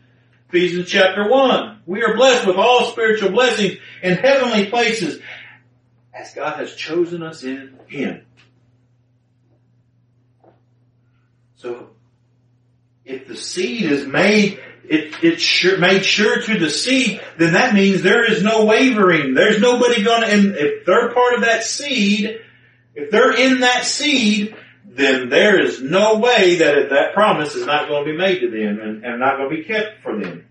Ephesians chapter 1. We are blessed with all spiritual blessings in heavenly places as God has chosen us in Him. So, if the seed is made, it, it's sure, made sure to the seed, then that means there is no wavering. There's nobody gonna, and if they're part of that seed, if they're in that seed, then there is no way that that promise is not going to be made to them and, and not going to be kept for them.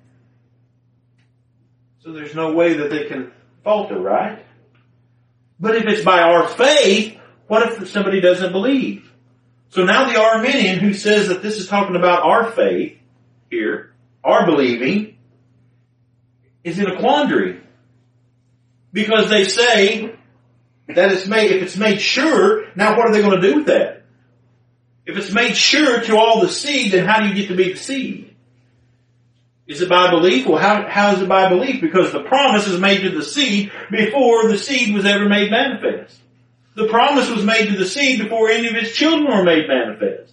So there's no way that they can falter, right? But if it's by our faith, what if somebody doesn't believe? So now the Arminian who says that this is talking about our faith here, our believing, is in a quandary. Because they say that it's made, if it's made sure, now what are they going to do with that? If it's made sure to all the seed, then how do you get to be the seed? Is it by belief? Well, how, how is it by belief? Because the promise is made to the seed before the seed was ever made manifest. The promise was made to the seed before any of his children were made manifest.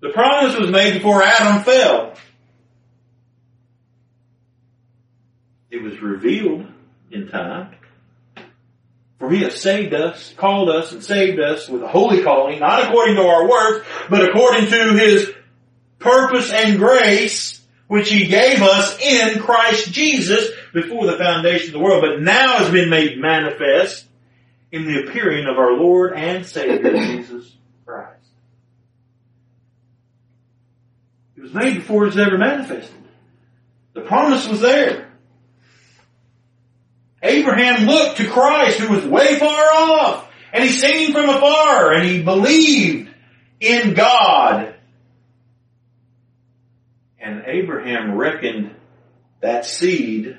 The promise was made before Adam fell. It was revealed in time. For he has saved us, called us, and saved us with a holy calling, not according to our works, but according to his purpose and grace, which he gave us in Christ Jesus before the foundation of the world, but now has been made manifest in the appearing of our Lord and Savior <coughs> Jesus Christ. It was made before it was ever manifested. The promise was there. Abraham looked to Christ who was way far off and he seen from afar and he believed in God. And Abraham reckoned that seed,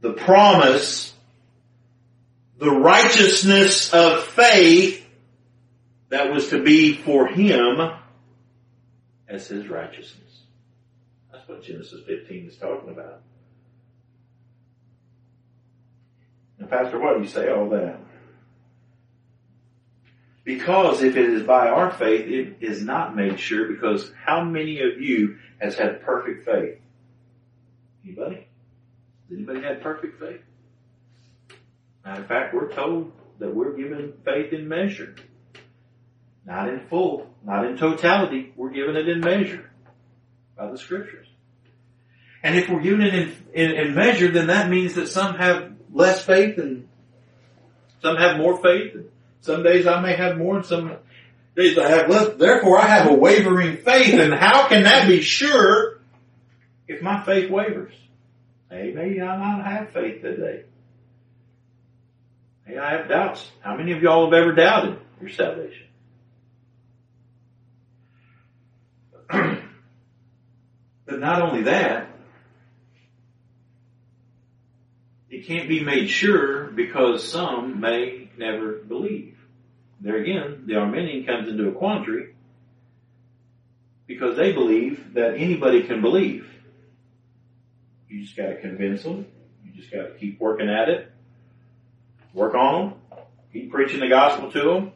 the promise, the righteousness of faith that was to be for him as his righteousness. That's what Genesis 15 is talking about. Now, Pastor, why do you say all that? Because if it is by our faith, it is not made sure because how many of you has had perfect faith? Anybody? Has anybody had perfect faith? Matter of fact, we're told that we're given faith in measure. Not in full, not in totality. We're given it in measure by the scriptures. And if we're given it in, in, in measure, then that means that some have less faith and some have more faith. Some days I may have more and some days I have less. Therefore I have a wavering faith. And how can that be sure if my faith wavers? Hey, maybe I not have faith today. Hey, I have doubts. How many of y'all have ever doubted your salvation? <clears throat> but not only that, it can't be made sure because some may never believe. There again, the Arminian comes into a quandary because they believe that anybody can believe. You just gotta convince them. You just gotta keep working at it. Work on them. Keep preaching the gospel to them.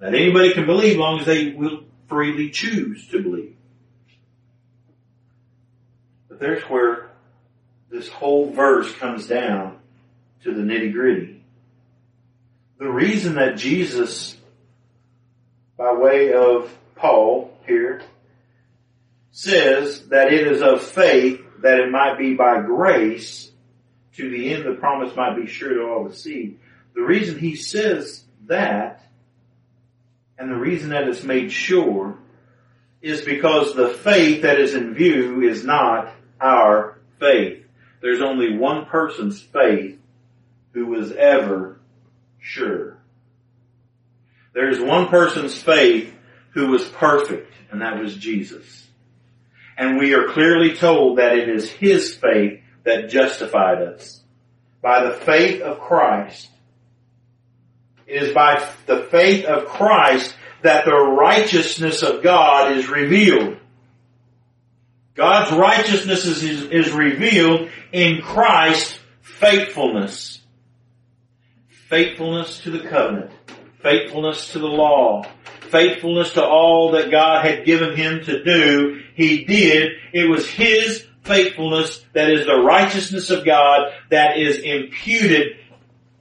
That anybody can believe as long as they will freely choose to believe. But there's where this whole verse comes down to the nitty gritty. The reason that Jesus, by way of Paul here, says that it is of faith that it might be by grace to the end the promise might be sure to all the seed. The reason he says that and the reason that it's made sure is because the faith that is in view is not our faith. There's only one person's faith who was ever sure. There's one person's faith who was perfect, and that was Jesus. And we are clearly told that it is His faith that justified us. By the faith of Christ. It is by the faith of Christ that the righteousness of God is revealed. God's righteousness is, is, revealed in Christ's faithfulness. Faithfulness to the covenant. Faithfulness to the law. Faithfulness to all that God had given him to do. He did. It was His faithfulness that is the righteousness of God that is imputed,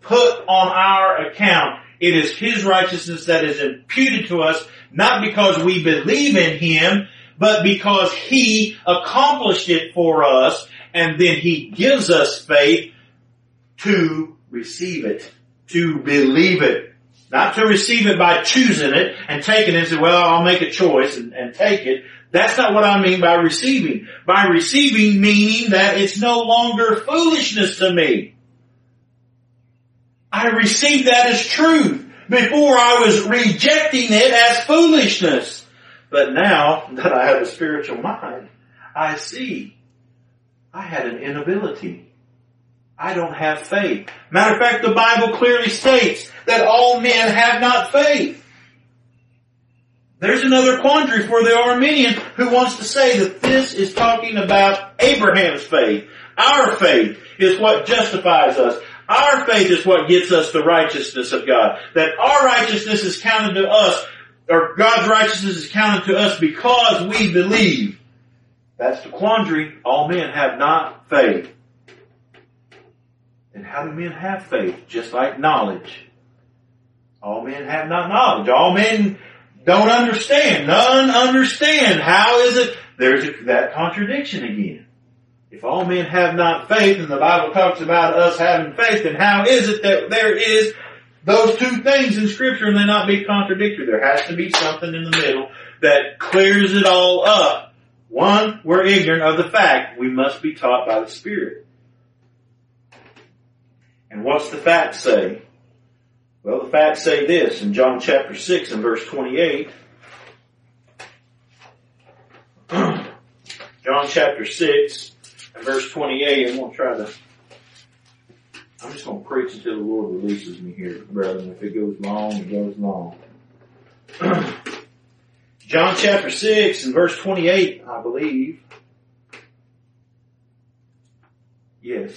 put on our account. It is His righteousness that is imputed to us, not because we believe in Him, but because He accomplished it for us, and then He gives us faith to receive it, to believe it. Not to receive it by choosing it and taking it and say, well, I'll make a choice and, and take it. That's not what I mean by receiving. By receiving meaning that it's no longer foolishness to me. I received that as truth. Before I was rejecting it as foolishness. But now that I have a spiritual mind, I see I had an inability. I don't have faith. Matter of fact, the Bible clearly states that all men have not faith. There's another quandary for the Arminian who wants to say that this is talking about Abraham's faith. Our faith is what justifies us. Our faith is what gets us the righteousness of God. That our righteousness is counted to us, or God's righteousness is counted to us because we believe. That's the quandary. All men have not faith. And how do men have faith? Just like knowledge. All men have not knowledge. All men don't understand. None understand. How is it? There's a, that contradiction again. If all men have not faith, and the Bible talks about us having faith, then how is it that there is those two things in scripture and they not be contradictory? There has to be something in the middle that clears it all up. One, we're ignorant of the fact we must be taught by the Spirit. And what's the fact say? Well, the facts say this in John chapter 6 and verse 28. <clears throat> John chapter 6 and verse 28. I'm going to try to, I'm just to preach until the Lord releases me here, brethren. If it goes long, it goes long. <clears throat> John chapter 6 and verse 28, I believe. Yes.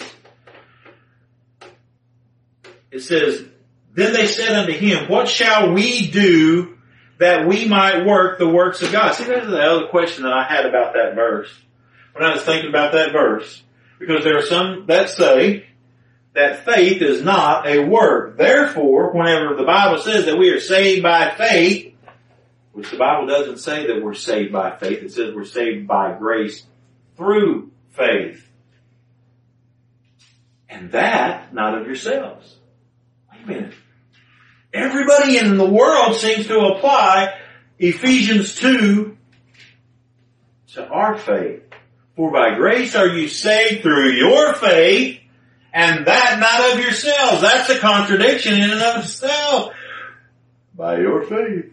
It says, Then they said unto him, what shall we do that we might work the works of God? See, that's the other question that I had about that verse. When I was thinking about that verse. Because there are some that say that faith is not a work. Therefore, whenever the Bible says that we are saved by faith, which the Bible doesn't say that we're saved by faith, it says we're saved by grace through faith. And that, not of yourselves. Wait a minute. Everybody in the world seems to apply Ephesians 2 to our faith. For by grace are you saved through your faith, and that not of yourselves. That's a contradiction in and of itself. By your faith.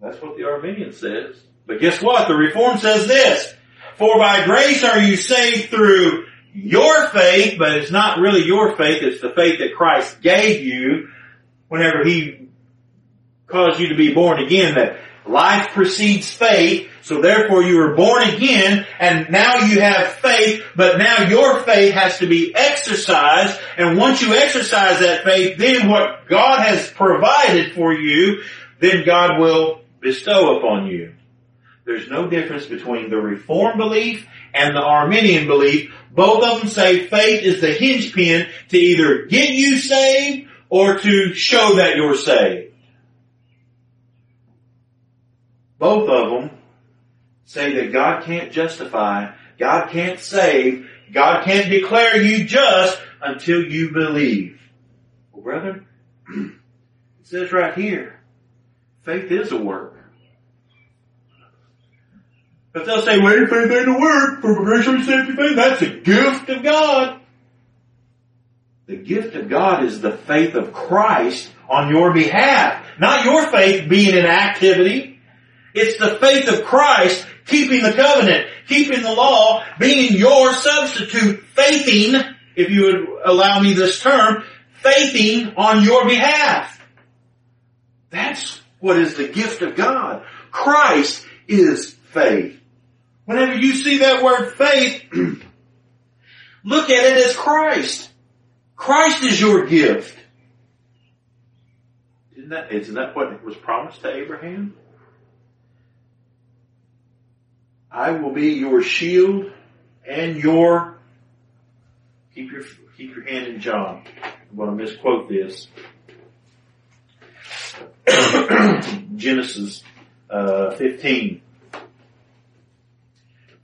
That's what the Arminian says. But guess what? The Reform says this. For by grace are you saved through your faith, but it's not really your faith, it's the faith that Christ gave you whenever He caused you to be born again, that life precedes faith, so therefore you were born again, and now you have faith, but now your faith has to be exercised, and once you exercise that faith, then what God has provided for you, then God will bestow upon you. There's no difference between the Reformed belief and the Arminian belief. Both of them say faith is the hinge pin to either get you saved or to show that you're saved. Both of them say that God can't justify, God can't save, God can't declare you just until you believe. Well, brethren, <clears throat> it says right here, faith is a work. But they'll say, well, faith ain't a work, for progression are saved faith. That's a gift of God. The gift of God is the faith of Christ on your behalf. Not your faith being an activity. It's the faith of Christ keeping the covenant, keeping the law, being your substitute, faithing, if you would allow me this term, faithing on your behalf. That's what is the gift of God. Christ is faith. Whenever you see that word faith, <clears throat> look at it as Christ. Christ is your gift. Isn't that, isn't that what was promised to Abraham? I will be your shield and your, keep your, keep your hand in John. I'm going to misquote this. <clears throat> Genesis uh, 15.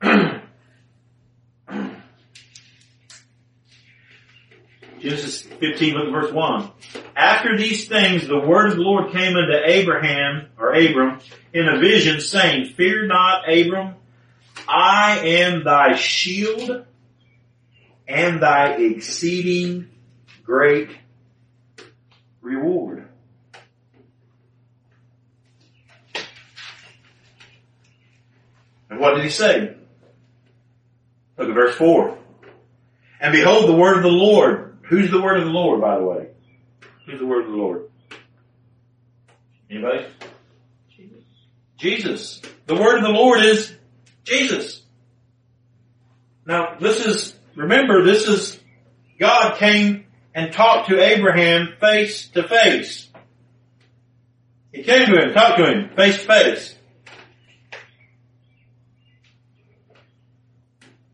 <clears throat> Genesis 15, look at verse 1. After these things, the word of the Lord came unto Abraham, or Abram, in a vision saying, Fear not, Abram, I am thy shield and thy exceeding great reward. And what did he say? Look at verse 4. And behold the word of the Lord. Who's the word of the Lord, by the way? Who's the word of the Lord? Anybody? Jesus. Jesus. The word of the Lord is Jesus. Now, this is, remember, this is, God came and talked to Abraham face to face. He came to him, talked to him face to face.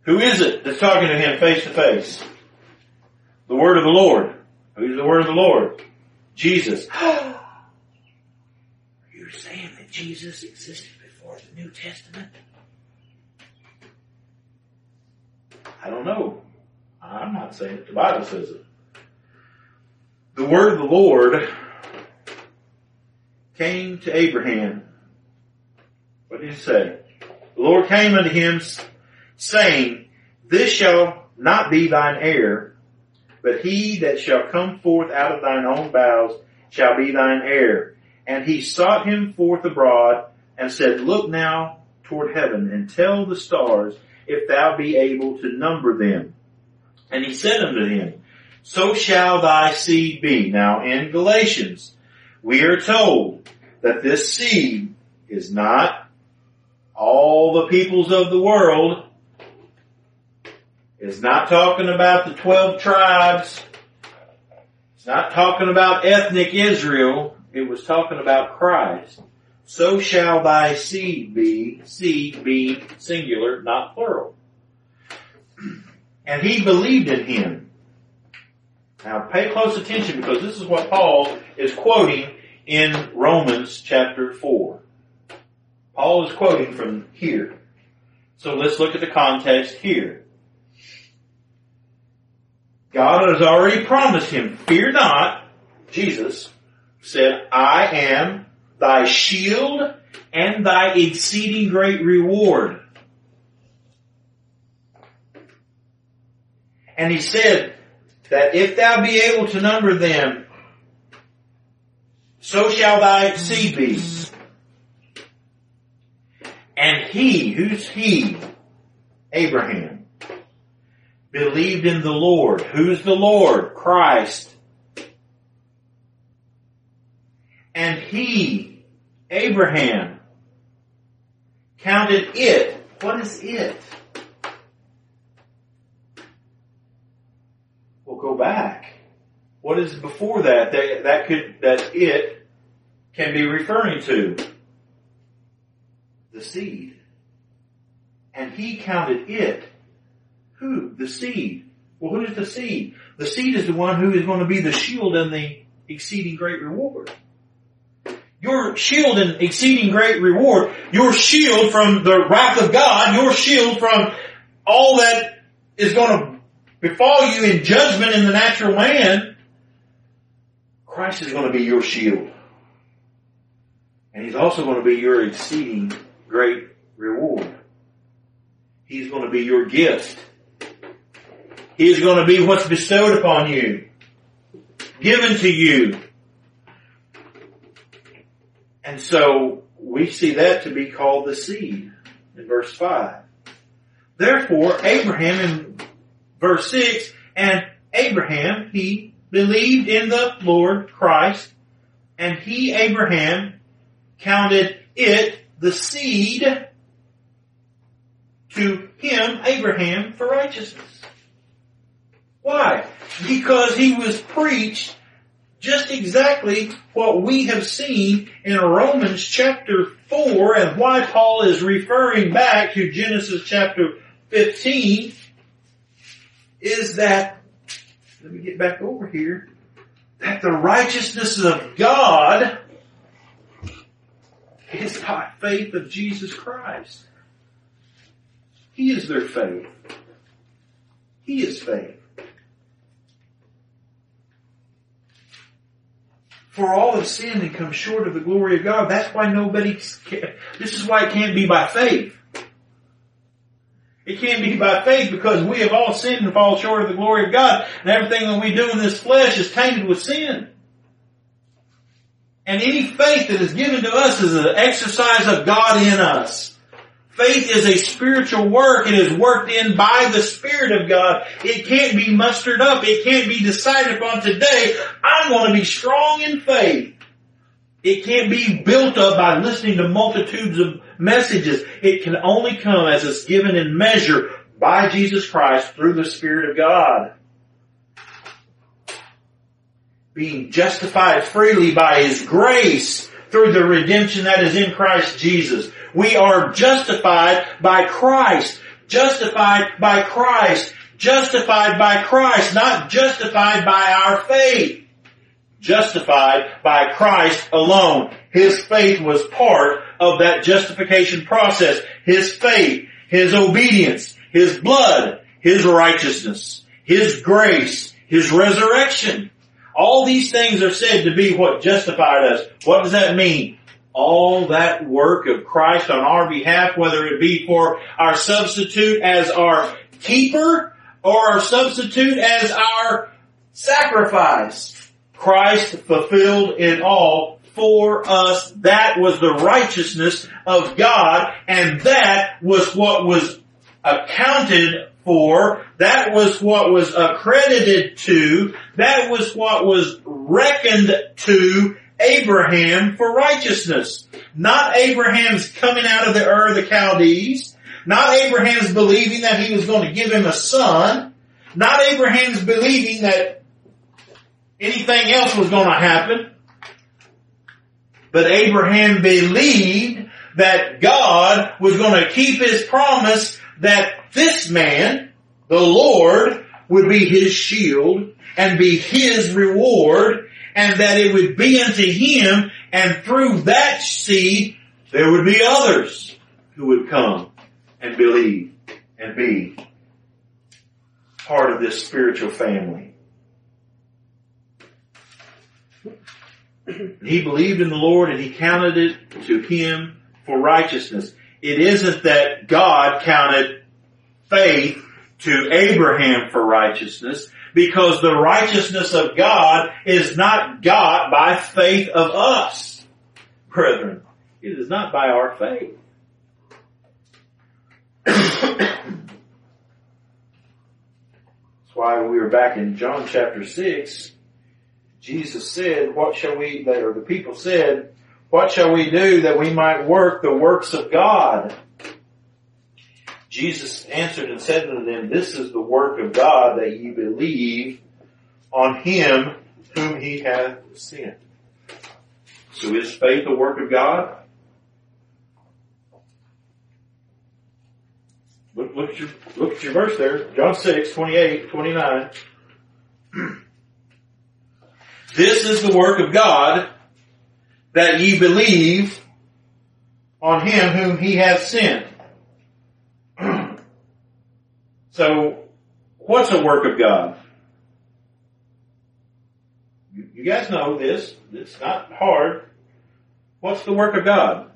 Who is it that's talking to him face to face? The word of the Lord. Who's the word of the Lord? Jesus. <gasps> Are you saying that Jesus existed before the New Testament? I don't know. I'm not saying it. The Bible says it. The word of the Lord came to Abraham. What did he say? The Lord came unto him saying, This shall not be thine heir, but he that shall come forth out of thine own bowels shall be thine heir. And he sought him forth abroad and said, Look now toward heaven and tell the stars if thou be able to number them. And he said unto him, So shall thy seed be. Now in Galatians, we are told that this seed is not all the peoples of the world. It's not talking about the 12 tribes. It's not talking about ethnic Israel. It was talking about Christ. So shall thy seed be, seed be singular, not plural. And he believed in him. Now pay close attention because this is what Paul is quoting in Romans chapter 4. Paul is quoting from here. So let's look at the context here. God has already promised him, fear not, Jesus said, I am thy shield and thy exceeding great reward. And he said that if thou be able to number them, so shall thy seed be. And he, who's he? Abraham. Believed in the Lord. Who's the Lord? Christ. And he, Abraham, counted it. What is it? We'll go back. What is before that? That, that could, that it can be referring to? The seed. And he counted it. Who? The seed. Well, who is the seed? The seed is the one who is going to be the shield and the exceeding great reward. Your shield and exceeding great reward, your shield from the wrath of God, your shield from all that is going to befall you in judgment in the natural man, Christ is going to be your shield. And He's also going to be your exceeding great reward. He's going to be your gift. He's going to be what's bestowed upon you, given to you. And so we see that to be called the seed in verse 5. Therefore, Abraham in verse 6, and Abraham, he believed in the Lord Christ, and he, Abraham, counted it, the seed, to him, Abraham, for righteousness. Why? Because he was preached just exactly what we have seen in Romans chapter 4 and why Paul is referring back to Genesis chapter 15 is that, let me get back over here, that the righteousness of God is by faith of Jesus Christ. He is their faith. He is faith. For all have sinned and come short of the glory of God. That's why nobody, this is why it can't be by faith. It can't be by faith because we have all sinned and fall short of the glory of God and everything that we do in this flesh is tainted with sin. And any faith that is given to us is an exercise of God in us. Faith is a spiritual work. It is worked in by the Spirit of God. It can't be mustered up. It can't be decided upon today. I'm going to be strong in faith. It can't be built up by listening to multitudes of messages. It can only come as it's given in measure by Jesus Christ through the Spirit of God. Being justified freely by His grace through the redemption that is in Christ Jesus. We are justified by Christ. Justified by Christ. Justified by Christ. Not justified by our faith. Justified by Christ alone. His faith was part of that justification process. His faith, His obedience, His blood, His righteousness, His grace, His resurrection. All these things are said to be what justified us. What does that mean? All that work of Christ on our behalf, whether it be for our substitute as our keeper or our substitute as our sacrifice. Christ fulfilled it all for us. That was the righteousness of God and that was what was accounted for. That was what was accredited to. That was what was reckoned to Abraham for righteousness. Not Abraham's coming out of the Ur of the Chaldees. Not Abraham's believing that he was going to give him a son. Not Abraham's believing that anything else was going to happen. But Abraham believed that God was going to keep his promise that this man, the Lord, would be his shield and be his reward and that it would be unto him and through that seed there would be others who would come and believe and be part of this spiritual family. He believed in the Lord and he counted it to him for righteousness. It isn't that God counted faith to Abraham for righteousness because the righteousness of God is not got by faith of us, brethren. It is not by our faith. That's why we were back in John chapter 6. Jesus said, what shall we, or the people said, what shall we do that we might work the works of God? Jesus answered and said unto them, This is the work of God that ye believe on him whom he hath sent. So is faith a work of God? Look, look, at your, look at your verse there. John 6, 28, 29. <clears throat> this is the work of God that ye believe on him whom he hath sent. So, what's a work of God? You guys know this. It's not hard. What's the work of God?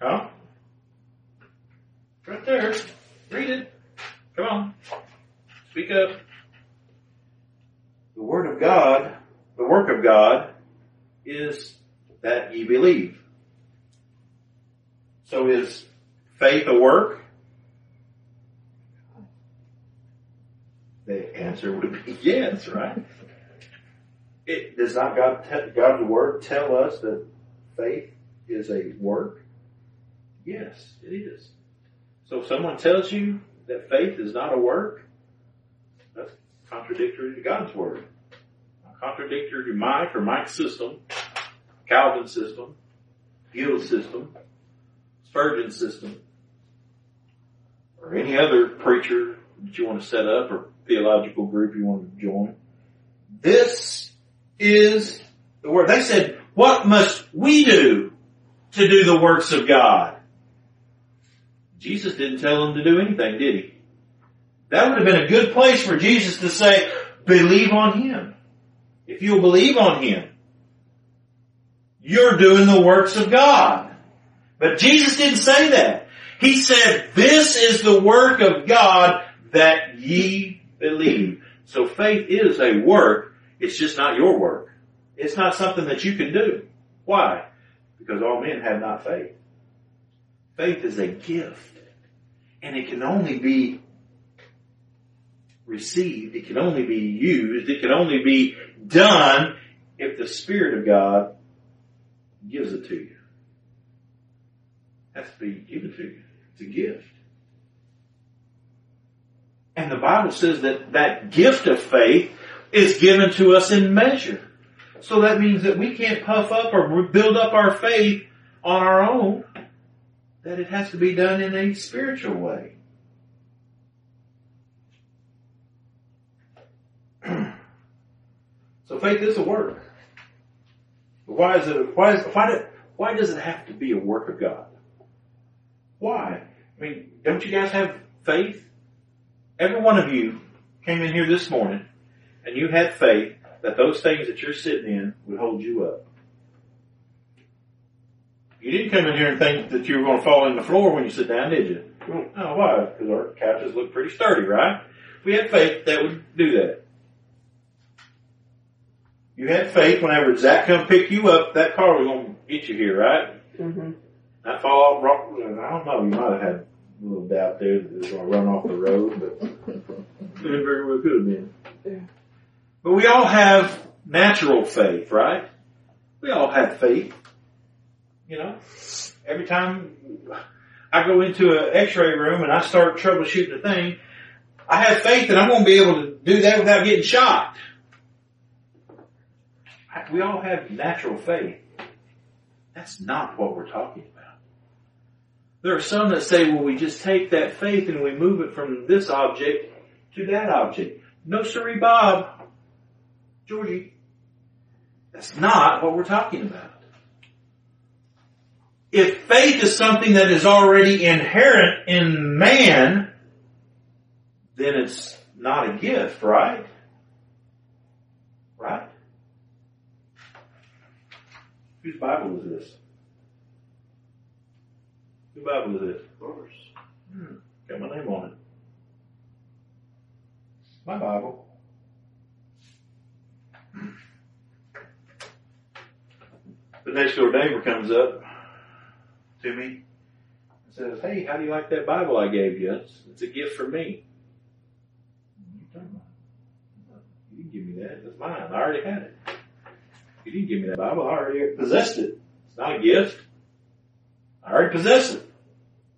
Huh? Right there. Read it. Come on. Speak up. The Word of God the work of God is that ye believe. So is faith a work? The answer would be <laughs> yes, right? It, does not God, God's word tell us that faith is a work? Yes, it is. So if someone tells you that faith is not a work, that's contradictory to God's word contradictory to Mike or Mike's system, Calvin system, Gill system, Spurgeon system, or any other preacher that you want to set up or theological group you want to join. This is the word. They said, what must we do to do the works of God? Jesus didn't tell them to do anything, did he? That would have been a good place for Jesus to say, believe on Him if you'll believe on Him, you're doing the works of God. But Jesus didn't say that. He said, this is the work of God that ye believe. So faith is a work. It's just not your work. It's not something that you can do. Why? Because all men have not faith. Faith is a gift. And it can only be received. It can only be used. It can only be done if the Spirit of God gives it to you. Has to be given to you. It's a gift. And the Bible says that that gift of faith is given to us in measure. So that means that we can't puff up or build up our faith on our own. That it has to be done in a spiritual way. <clears throat> So faith is a work. Why is it, why is, why, do, why does it have to be a work of God? Why? I mean, don't you guys have faith? Every one of you came in here this morning and you had faith that those things that you're sitting in would hold you up. You didn't come in here and think that you were going to fall in the floor when you sit down, did you? Oh, why? Because our couches look pretty sturdy, right? We had faith that would do that. You had faith whenever Zach come pick you up, that car was going to get you here, right? Mm-hmm. Not fall off rock. I don't know. You might have had little doubt there that it was going to run off the road, but <laughs> it very well could have been. Yeah. But we all have natural faith, right? We all have faith. You know, every time I go into an X-ray room and I start troubleshooting a thing, I have faith that I'm going to be able to do that without getting shocked. We all have natural faith. That's not what we're talking about. There are some that say, well, we just take that faith and we move it from this object to that object. No, sorry, Bob. Georgie. That's not what we're talking about. If faith is something that is already inherent in man, then it's not a gift, right? Right? Whose Bible is this? Whose Bible is this? Yours. Hmm. Got my name on it. My Bible. The next door neighbor comes up to me and says, Hey, how do you like that Bible I gave you? It's, it's a gift from me. You didn't give me that. That's mine. I already had it. You didn't give me that Bible. I already possessed it. It's not a gift. I already possess it.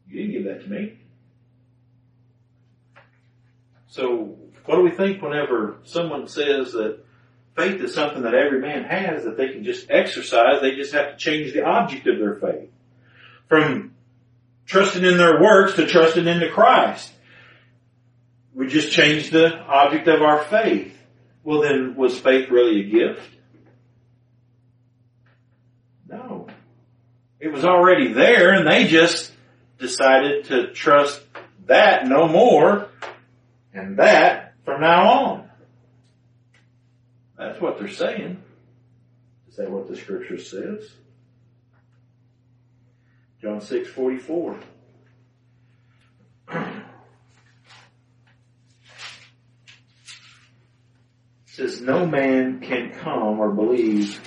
You didn't give that to me. So what do we think whenever someone says that faith is something that every man has that they can just exercise? They just have to change the object of their faith. From trusting in their works to trusting into Christ. We just change the object of our faith. Well then, was faith really a gift? No. It was already there and they just decided to trust that no more and that from now on. That's what they're saying. Is that what the scripture says? John 6, 44. <clears throat> says, No man can come or believe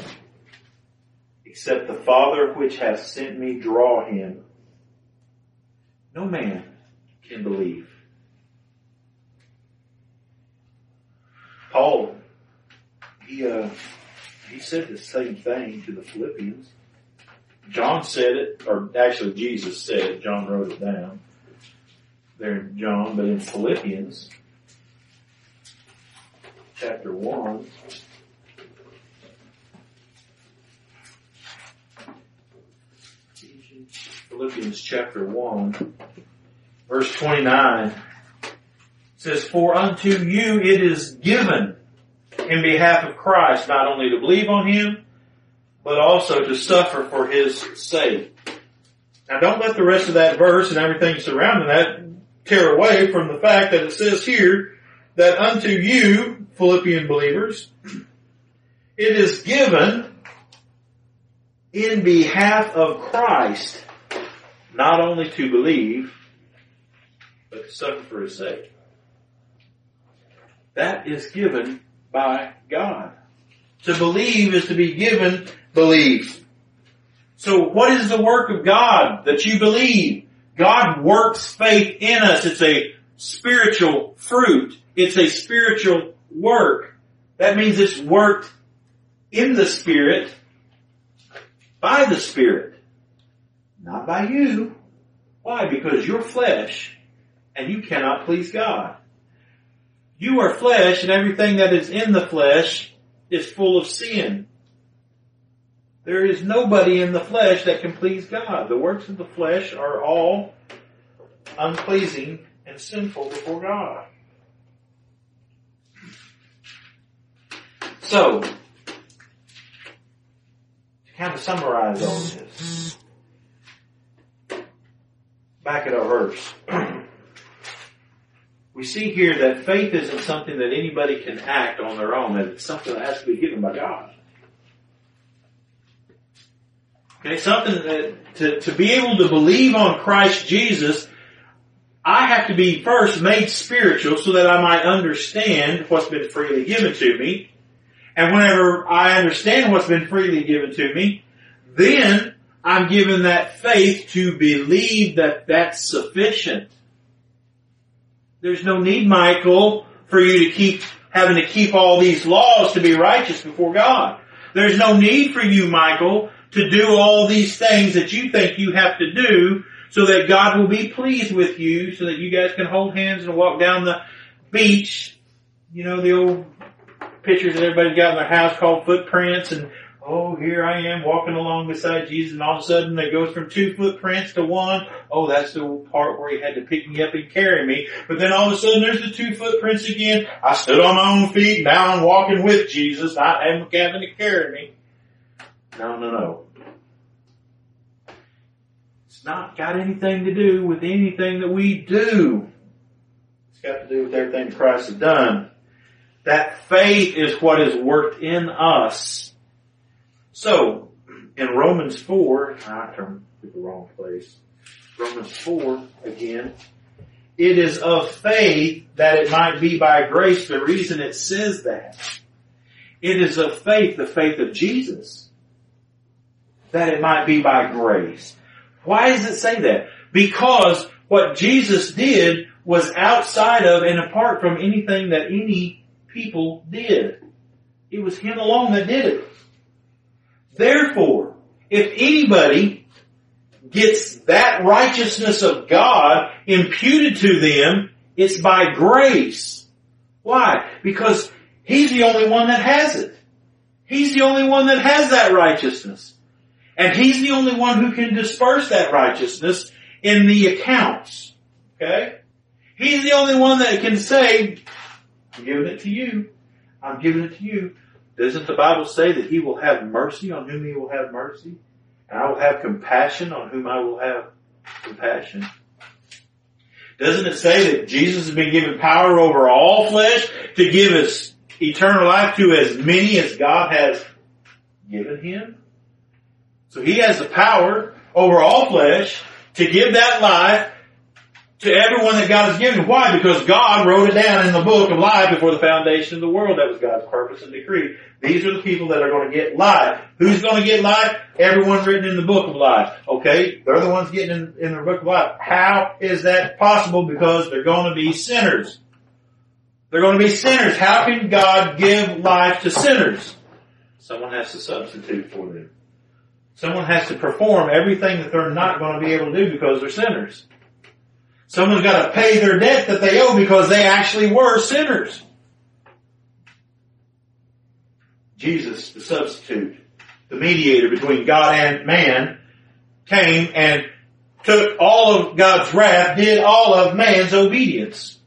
except the Father which hath sent me draw him. No man can believe. Paul, he, uh, he said the same thing to the Philippians. John said it, or actually Jesus said it, John wrote it down there in John, but in Philippians, chapter 1, Philippians chapter 1, verse 29 says, For unto you it is given in behalf of Christ not only to believe on Him, but also to suffer for His sake. Now don't let the rest of that verse and everything surrounding that tear away from the fact that it says here that unto you, Philippian believers, it is given in behalf of Christ not only to believe, but to suffer for his sake. That is given by God. To believe is to be given belief. So what is the work of God that you believe? God works faith in us. It's a spiritual fruit. It's a spiritual work. That means it's worked in the Spirit, by the Spirit. Not by you. Why? Because you're flesh and you cannot please God. You are flesh and everything that is in the flesh is full of sin. There is nobody in the flesh that can please God. The works of the flesh are all unpleasing and sinful before God. So, to kind of summarize all this, back at our verse. <clears throat> we see here that faith isn't something that anybody can act on their own, that it's something that has to be given by God. Okay, something that to, to be able to believe on Christ Jesus, I have to be first made spiritual so that I might understand what's been freely given to me. And whenever I understand what's been freely given to me, then I'm given that faith to believe that that's sufficient. There's no need, Michael, for you to keep having to keep all these laws to be righteous before God. There's no need for you, Michael, to do all these things that you think you have to do so that God will be pleased with you so that you guys can hold hands and walk down the beach, you know, the old pictures that everybody's got in their house called footprints and oh, here I am walking along beside Jesus and all of a sudden it goes from two footprints to one. Oh, that's the part where he had to pick me up and carry me. But then all of a sudden there's the two footprints again. I stood on my own feet. Now I'm walking with Jesus, not having to carry me. No, no, no. It's not got anything to do with anything that we do. It's got to do with everything Christ has done. That faith is what is worked in us. So, in Romans 4, I turned to the wrong place. Romans 4 again. It is of faith that it might be by grace. The reason it says that. It is of faith, the faith of Jesus. That it might be by grace. Why does it say that? Because what Jesus did was outside of and apart from anything that any people did. It was Him alone that did it. Therefore, if anybody gets that righteousness of God imputed to them, it's by grace. Why? Because He's the only one that has it. He's the only one that has that righteousness. And He's the only one who can disperse that righteousness in the accounts. Okay? He's the only one that can say, I'm giving it to you. I'm giving it to you. Doesn't the Bible say that He will have mercy on whom He will have mercy? And I will have compassion on whom I will have compassion. Doesn't it say that Jesus has been given power over all flesh to give us eternal life to as many as God has given Him? So He has the power over all flesh to give that life to everyone that God has given. Why? Because God wrote it down in the book of life before the foundation of the world. That was God's purpose and decree. These are the people that are going to get life. Who's going to get life? Everyone written in the book of life. Okay? They're the ones getting in, in the book of life. How is that possible? Because they're going to be sinners. They're going to be sinners. How can God give life to sinners? Someone has to substitute for them. Someone has to perform everything that they're not going to be able to do because they're sinners. Someone's got to pay their debt that they owe because they actually were sinners. Jesus, the substitute, the mediator between God and man, came and took all of God's wrath, did all of man's obedience.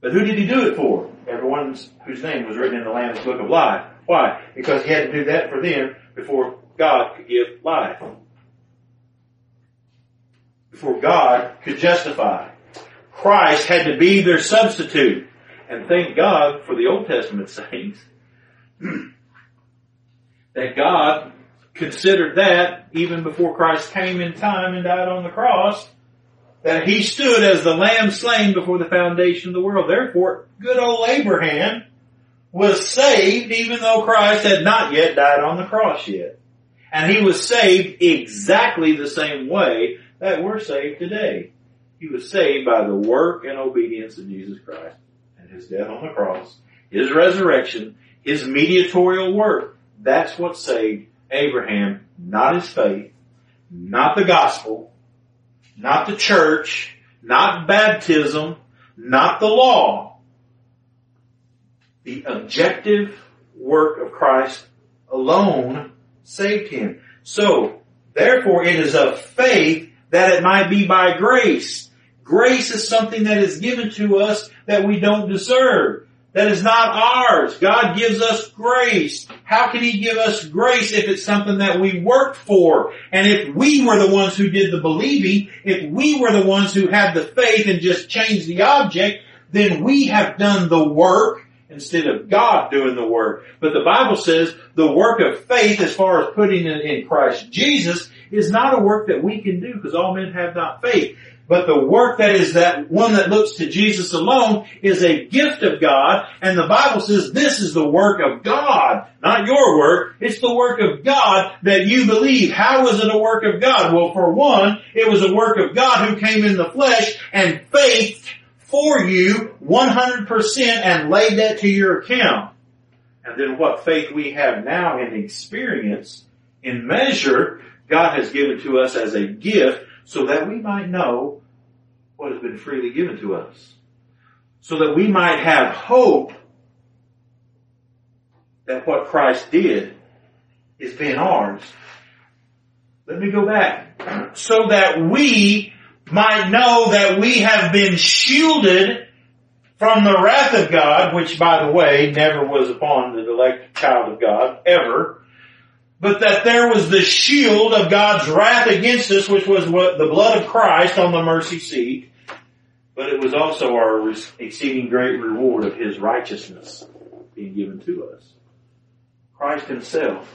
But who did he do it for? Everyone whose name was written in the Lamb's Book of Life. Why? Because he had to do that for them before God could give life before God could justify. Christ had to be their substitute. And thank God for the Old Testament <laughs> saints that God considered that even before Christ came in time and died on the cross, that he stood as the lamb slain before the foundation of the world. Therefore, good old Abraham was saved even though Christ had not yet died on the cross yet. And he was saved exactly the same way that we're saved today. He was saved by the work and obedience of Jesus Christ and his death on the cross, his resurrection, his mediatorial work. That's what saved Abraham, not his faith, not the gospel, not the church, not baptism, not the law. The objective work of Christ alone saved him. So, therefore it is of faith that it might be by grace. Grace is something that is given to us that we don't deserve. That is not ours. God gives us grace. How can He give us grace if it's something that we worked for? And if we were the ones who did the believing, if we were the ones who had the faith and just changed the object, then we have done the work instead of God doing the work. But the Bible says the work of faith as far as putting it in Christ Jesus is not a work that we can do because all men have not faith. But the work that is that one that looks to Jesus alone is a gift of God. And the Bible says this is the work of God, not your work. It's the work of God that you believe. How was it a work of God? Well, for one, it was a work of God who came in the flesh and faith for you 100% and laid that to your account. And then what faith we have now in experience, in measure, God has given to us as a gift so that we might know what has been freely given to us. so that we might have hope that what Christ did is being ours. Let me go back. So that we might know that we have been shielded from the wrath of God, which by the way never was upon the elect child of God, ever. But that there was the shield of God's wrath against us, which was what the blood of Christ on the mercy seat. But it was also our exceeding great reward of His righteousness being given to us. Christ Himself.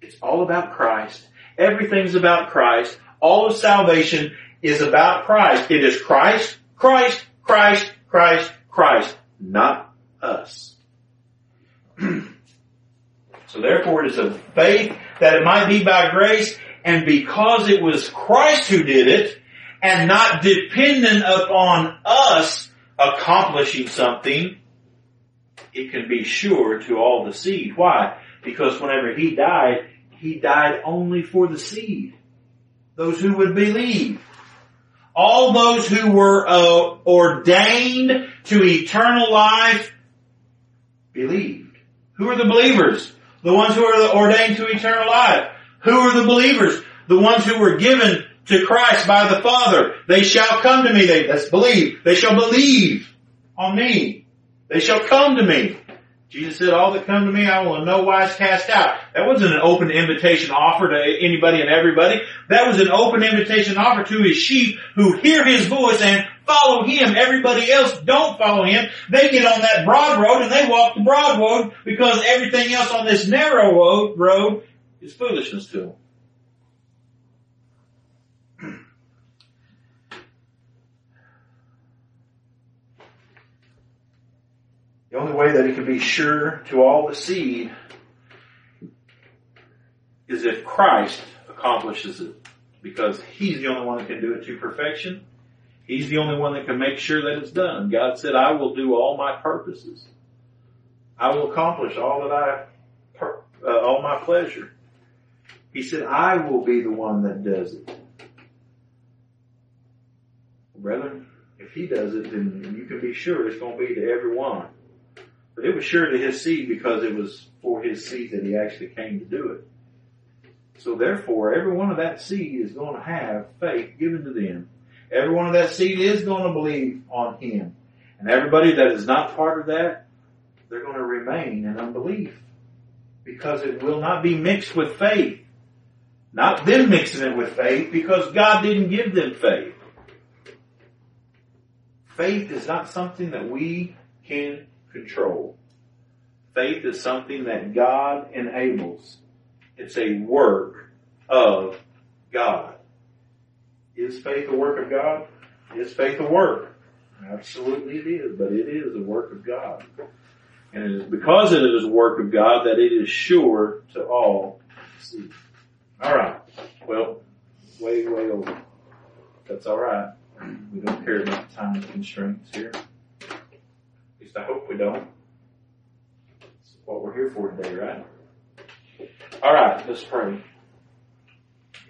It's all about Christ. Everything's about Christ. All of salvation is about Christ. It is Christ, Christ, Christ, Christ, Christ, not us. So therefore it is of faith that it might be by grace and because it was Christ who did it and not dependent upon us accomplishing something, it can be sure to all the seed. Why? Because whenever he died, he died only for the seed. Those who would believe all those who were uh, ordained to eternal life believed. Who are the believers? The ones who are ordained to eternal life. Who are the believers? The ones who were given to Christ by the Father. They shall come to me. They, let's believe. They shall believe on me. They shall come to me. Jesus said, all that come to me, I will in no wise cast out. That wasn't an open invitation offer to anybody and everybody. That was an open invitation offer to his sheep who hear his voice and follow him. Everybody else don't follow him. They get on that broad road and they walk the broad road because everything else on this narrow road is foolishness to them. The only way that it can be sure to all the seed is if Christ accomplishes it. Because He's the only one that can do it to perfection. He's the only one that can make sure that it's done. God said, I will do all my purposes. I will accomplish all that I, uh, all my pleasure. He said, I will be the one that does it. Brethren, if he does it, then you can be sure it's going to be to everyone. But it was sure to his seed because it was for his seed that he actually came to do it. So therefore, every one of that seed is going to have faith given to them. Every one of that seed is going to believe on him. And everybody that is not part of that, they're going to remain in unbelief. Because it will not be mixed with faith. Not them mixing it with faith because God didn't give them faith. Faith is not something that we can control. Faith is something that God enables. It's a work of God. Is faith a work of God? Is faith a work? Absolutely it is, but it is a work of God. And it is because it is a work of God that it is sure to all see. Alright. Well, way, way over. That's alright. We don't care about time constraints here least I hope we don't. That's what we're here for today, right? All right, let's pray.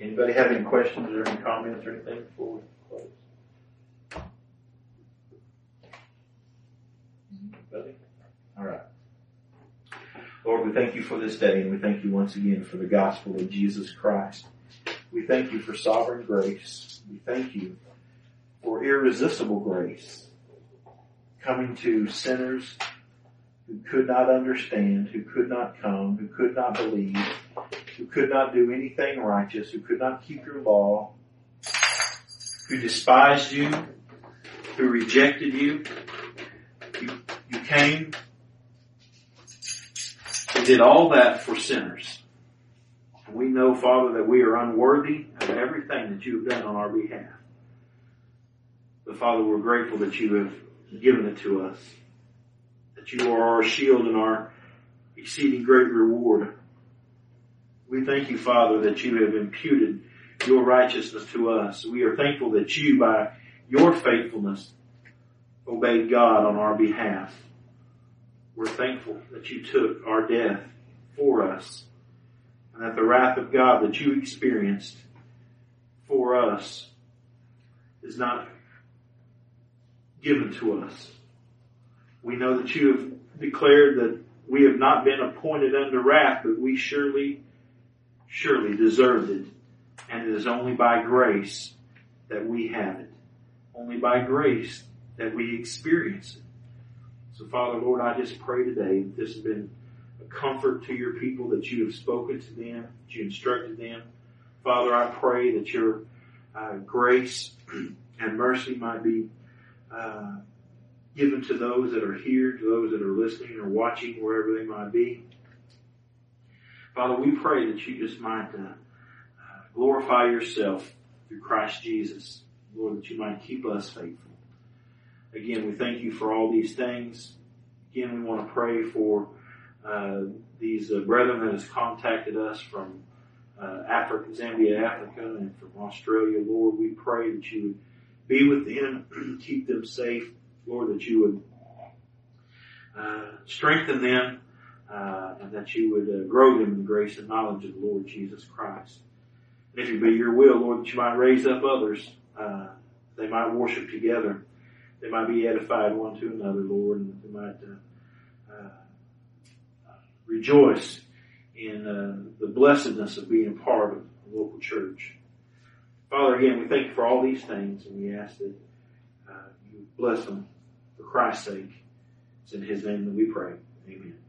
Anybody have any questions or any comments or anything before we close? Anybody? All right. Lord, we thank you for this day and we thank you once again for the gospel of Jesus Christ. We thank you for sovereign grace. We thank you for irresistible grace coming to sinners who could not understand, who could not come, who could not believe, who could not do anything righteous, who could not keep your law, who despised you, who rejected you. You, you came and did all that for sinners. We know, Father, that we are unworthy of everything that you have done on our behalf. But Father, we're grateful that you have given it to us. That you are our shield and our exceeding great reward. We thank you, Father, that you have imputed your righteousness to us. We are thankful that you, by your faithfulness, obeyed God on our behalf. We're thankful that you took our death for us and that the wrath of God that you experienced for us is not given to us We know that you have declared that we have not been appointed unto wrath, but we surely, surely deserved it. And it is only by grace that we have it. Only by grace that we experience it. So Father, Lord, I just pray today that this has been a comfort to your people, that you have spoken to them, that you instructed them. Father, I pray that your uh, grace <clears throat> and mercy might be uh, given to those that are here, to those that are listening or watching, wherever they might be. Father, we pray that you just might uh, uh, glorify yourself through Christ Jesus. Lord, that you might keep us faithful. Again, we thank you for all these things. Again, we want to pray for uh, these uh, brethren that has contacted us from uh, Africa, Zambia, Africa, and from Australia. Lord, we pray that you would be with them, <clears throat> keep them safe. Lord, that you would uh, strengthen them, uh, and that you would uh, grow them in the grace and knowledge of the Lord Jesus Christ. And if it be your will, Lord, that you might raise up others, uh, they might worship together, they might be edified one to another, Lord, and they might uh, uh, rejoice in the blessedness of being part of the local church. Father, again, we thank you for all these things, and we ask that uh, you bless them for Christ's sake. It's in His name that we pray. Amen.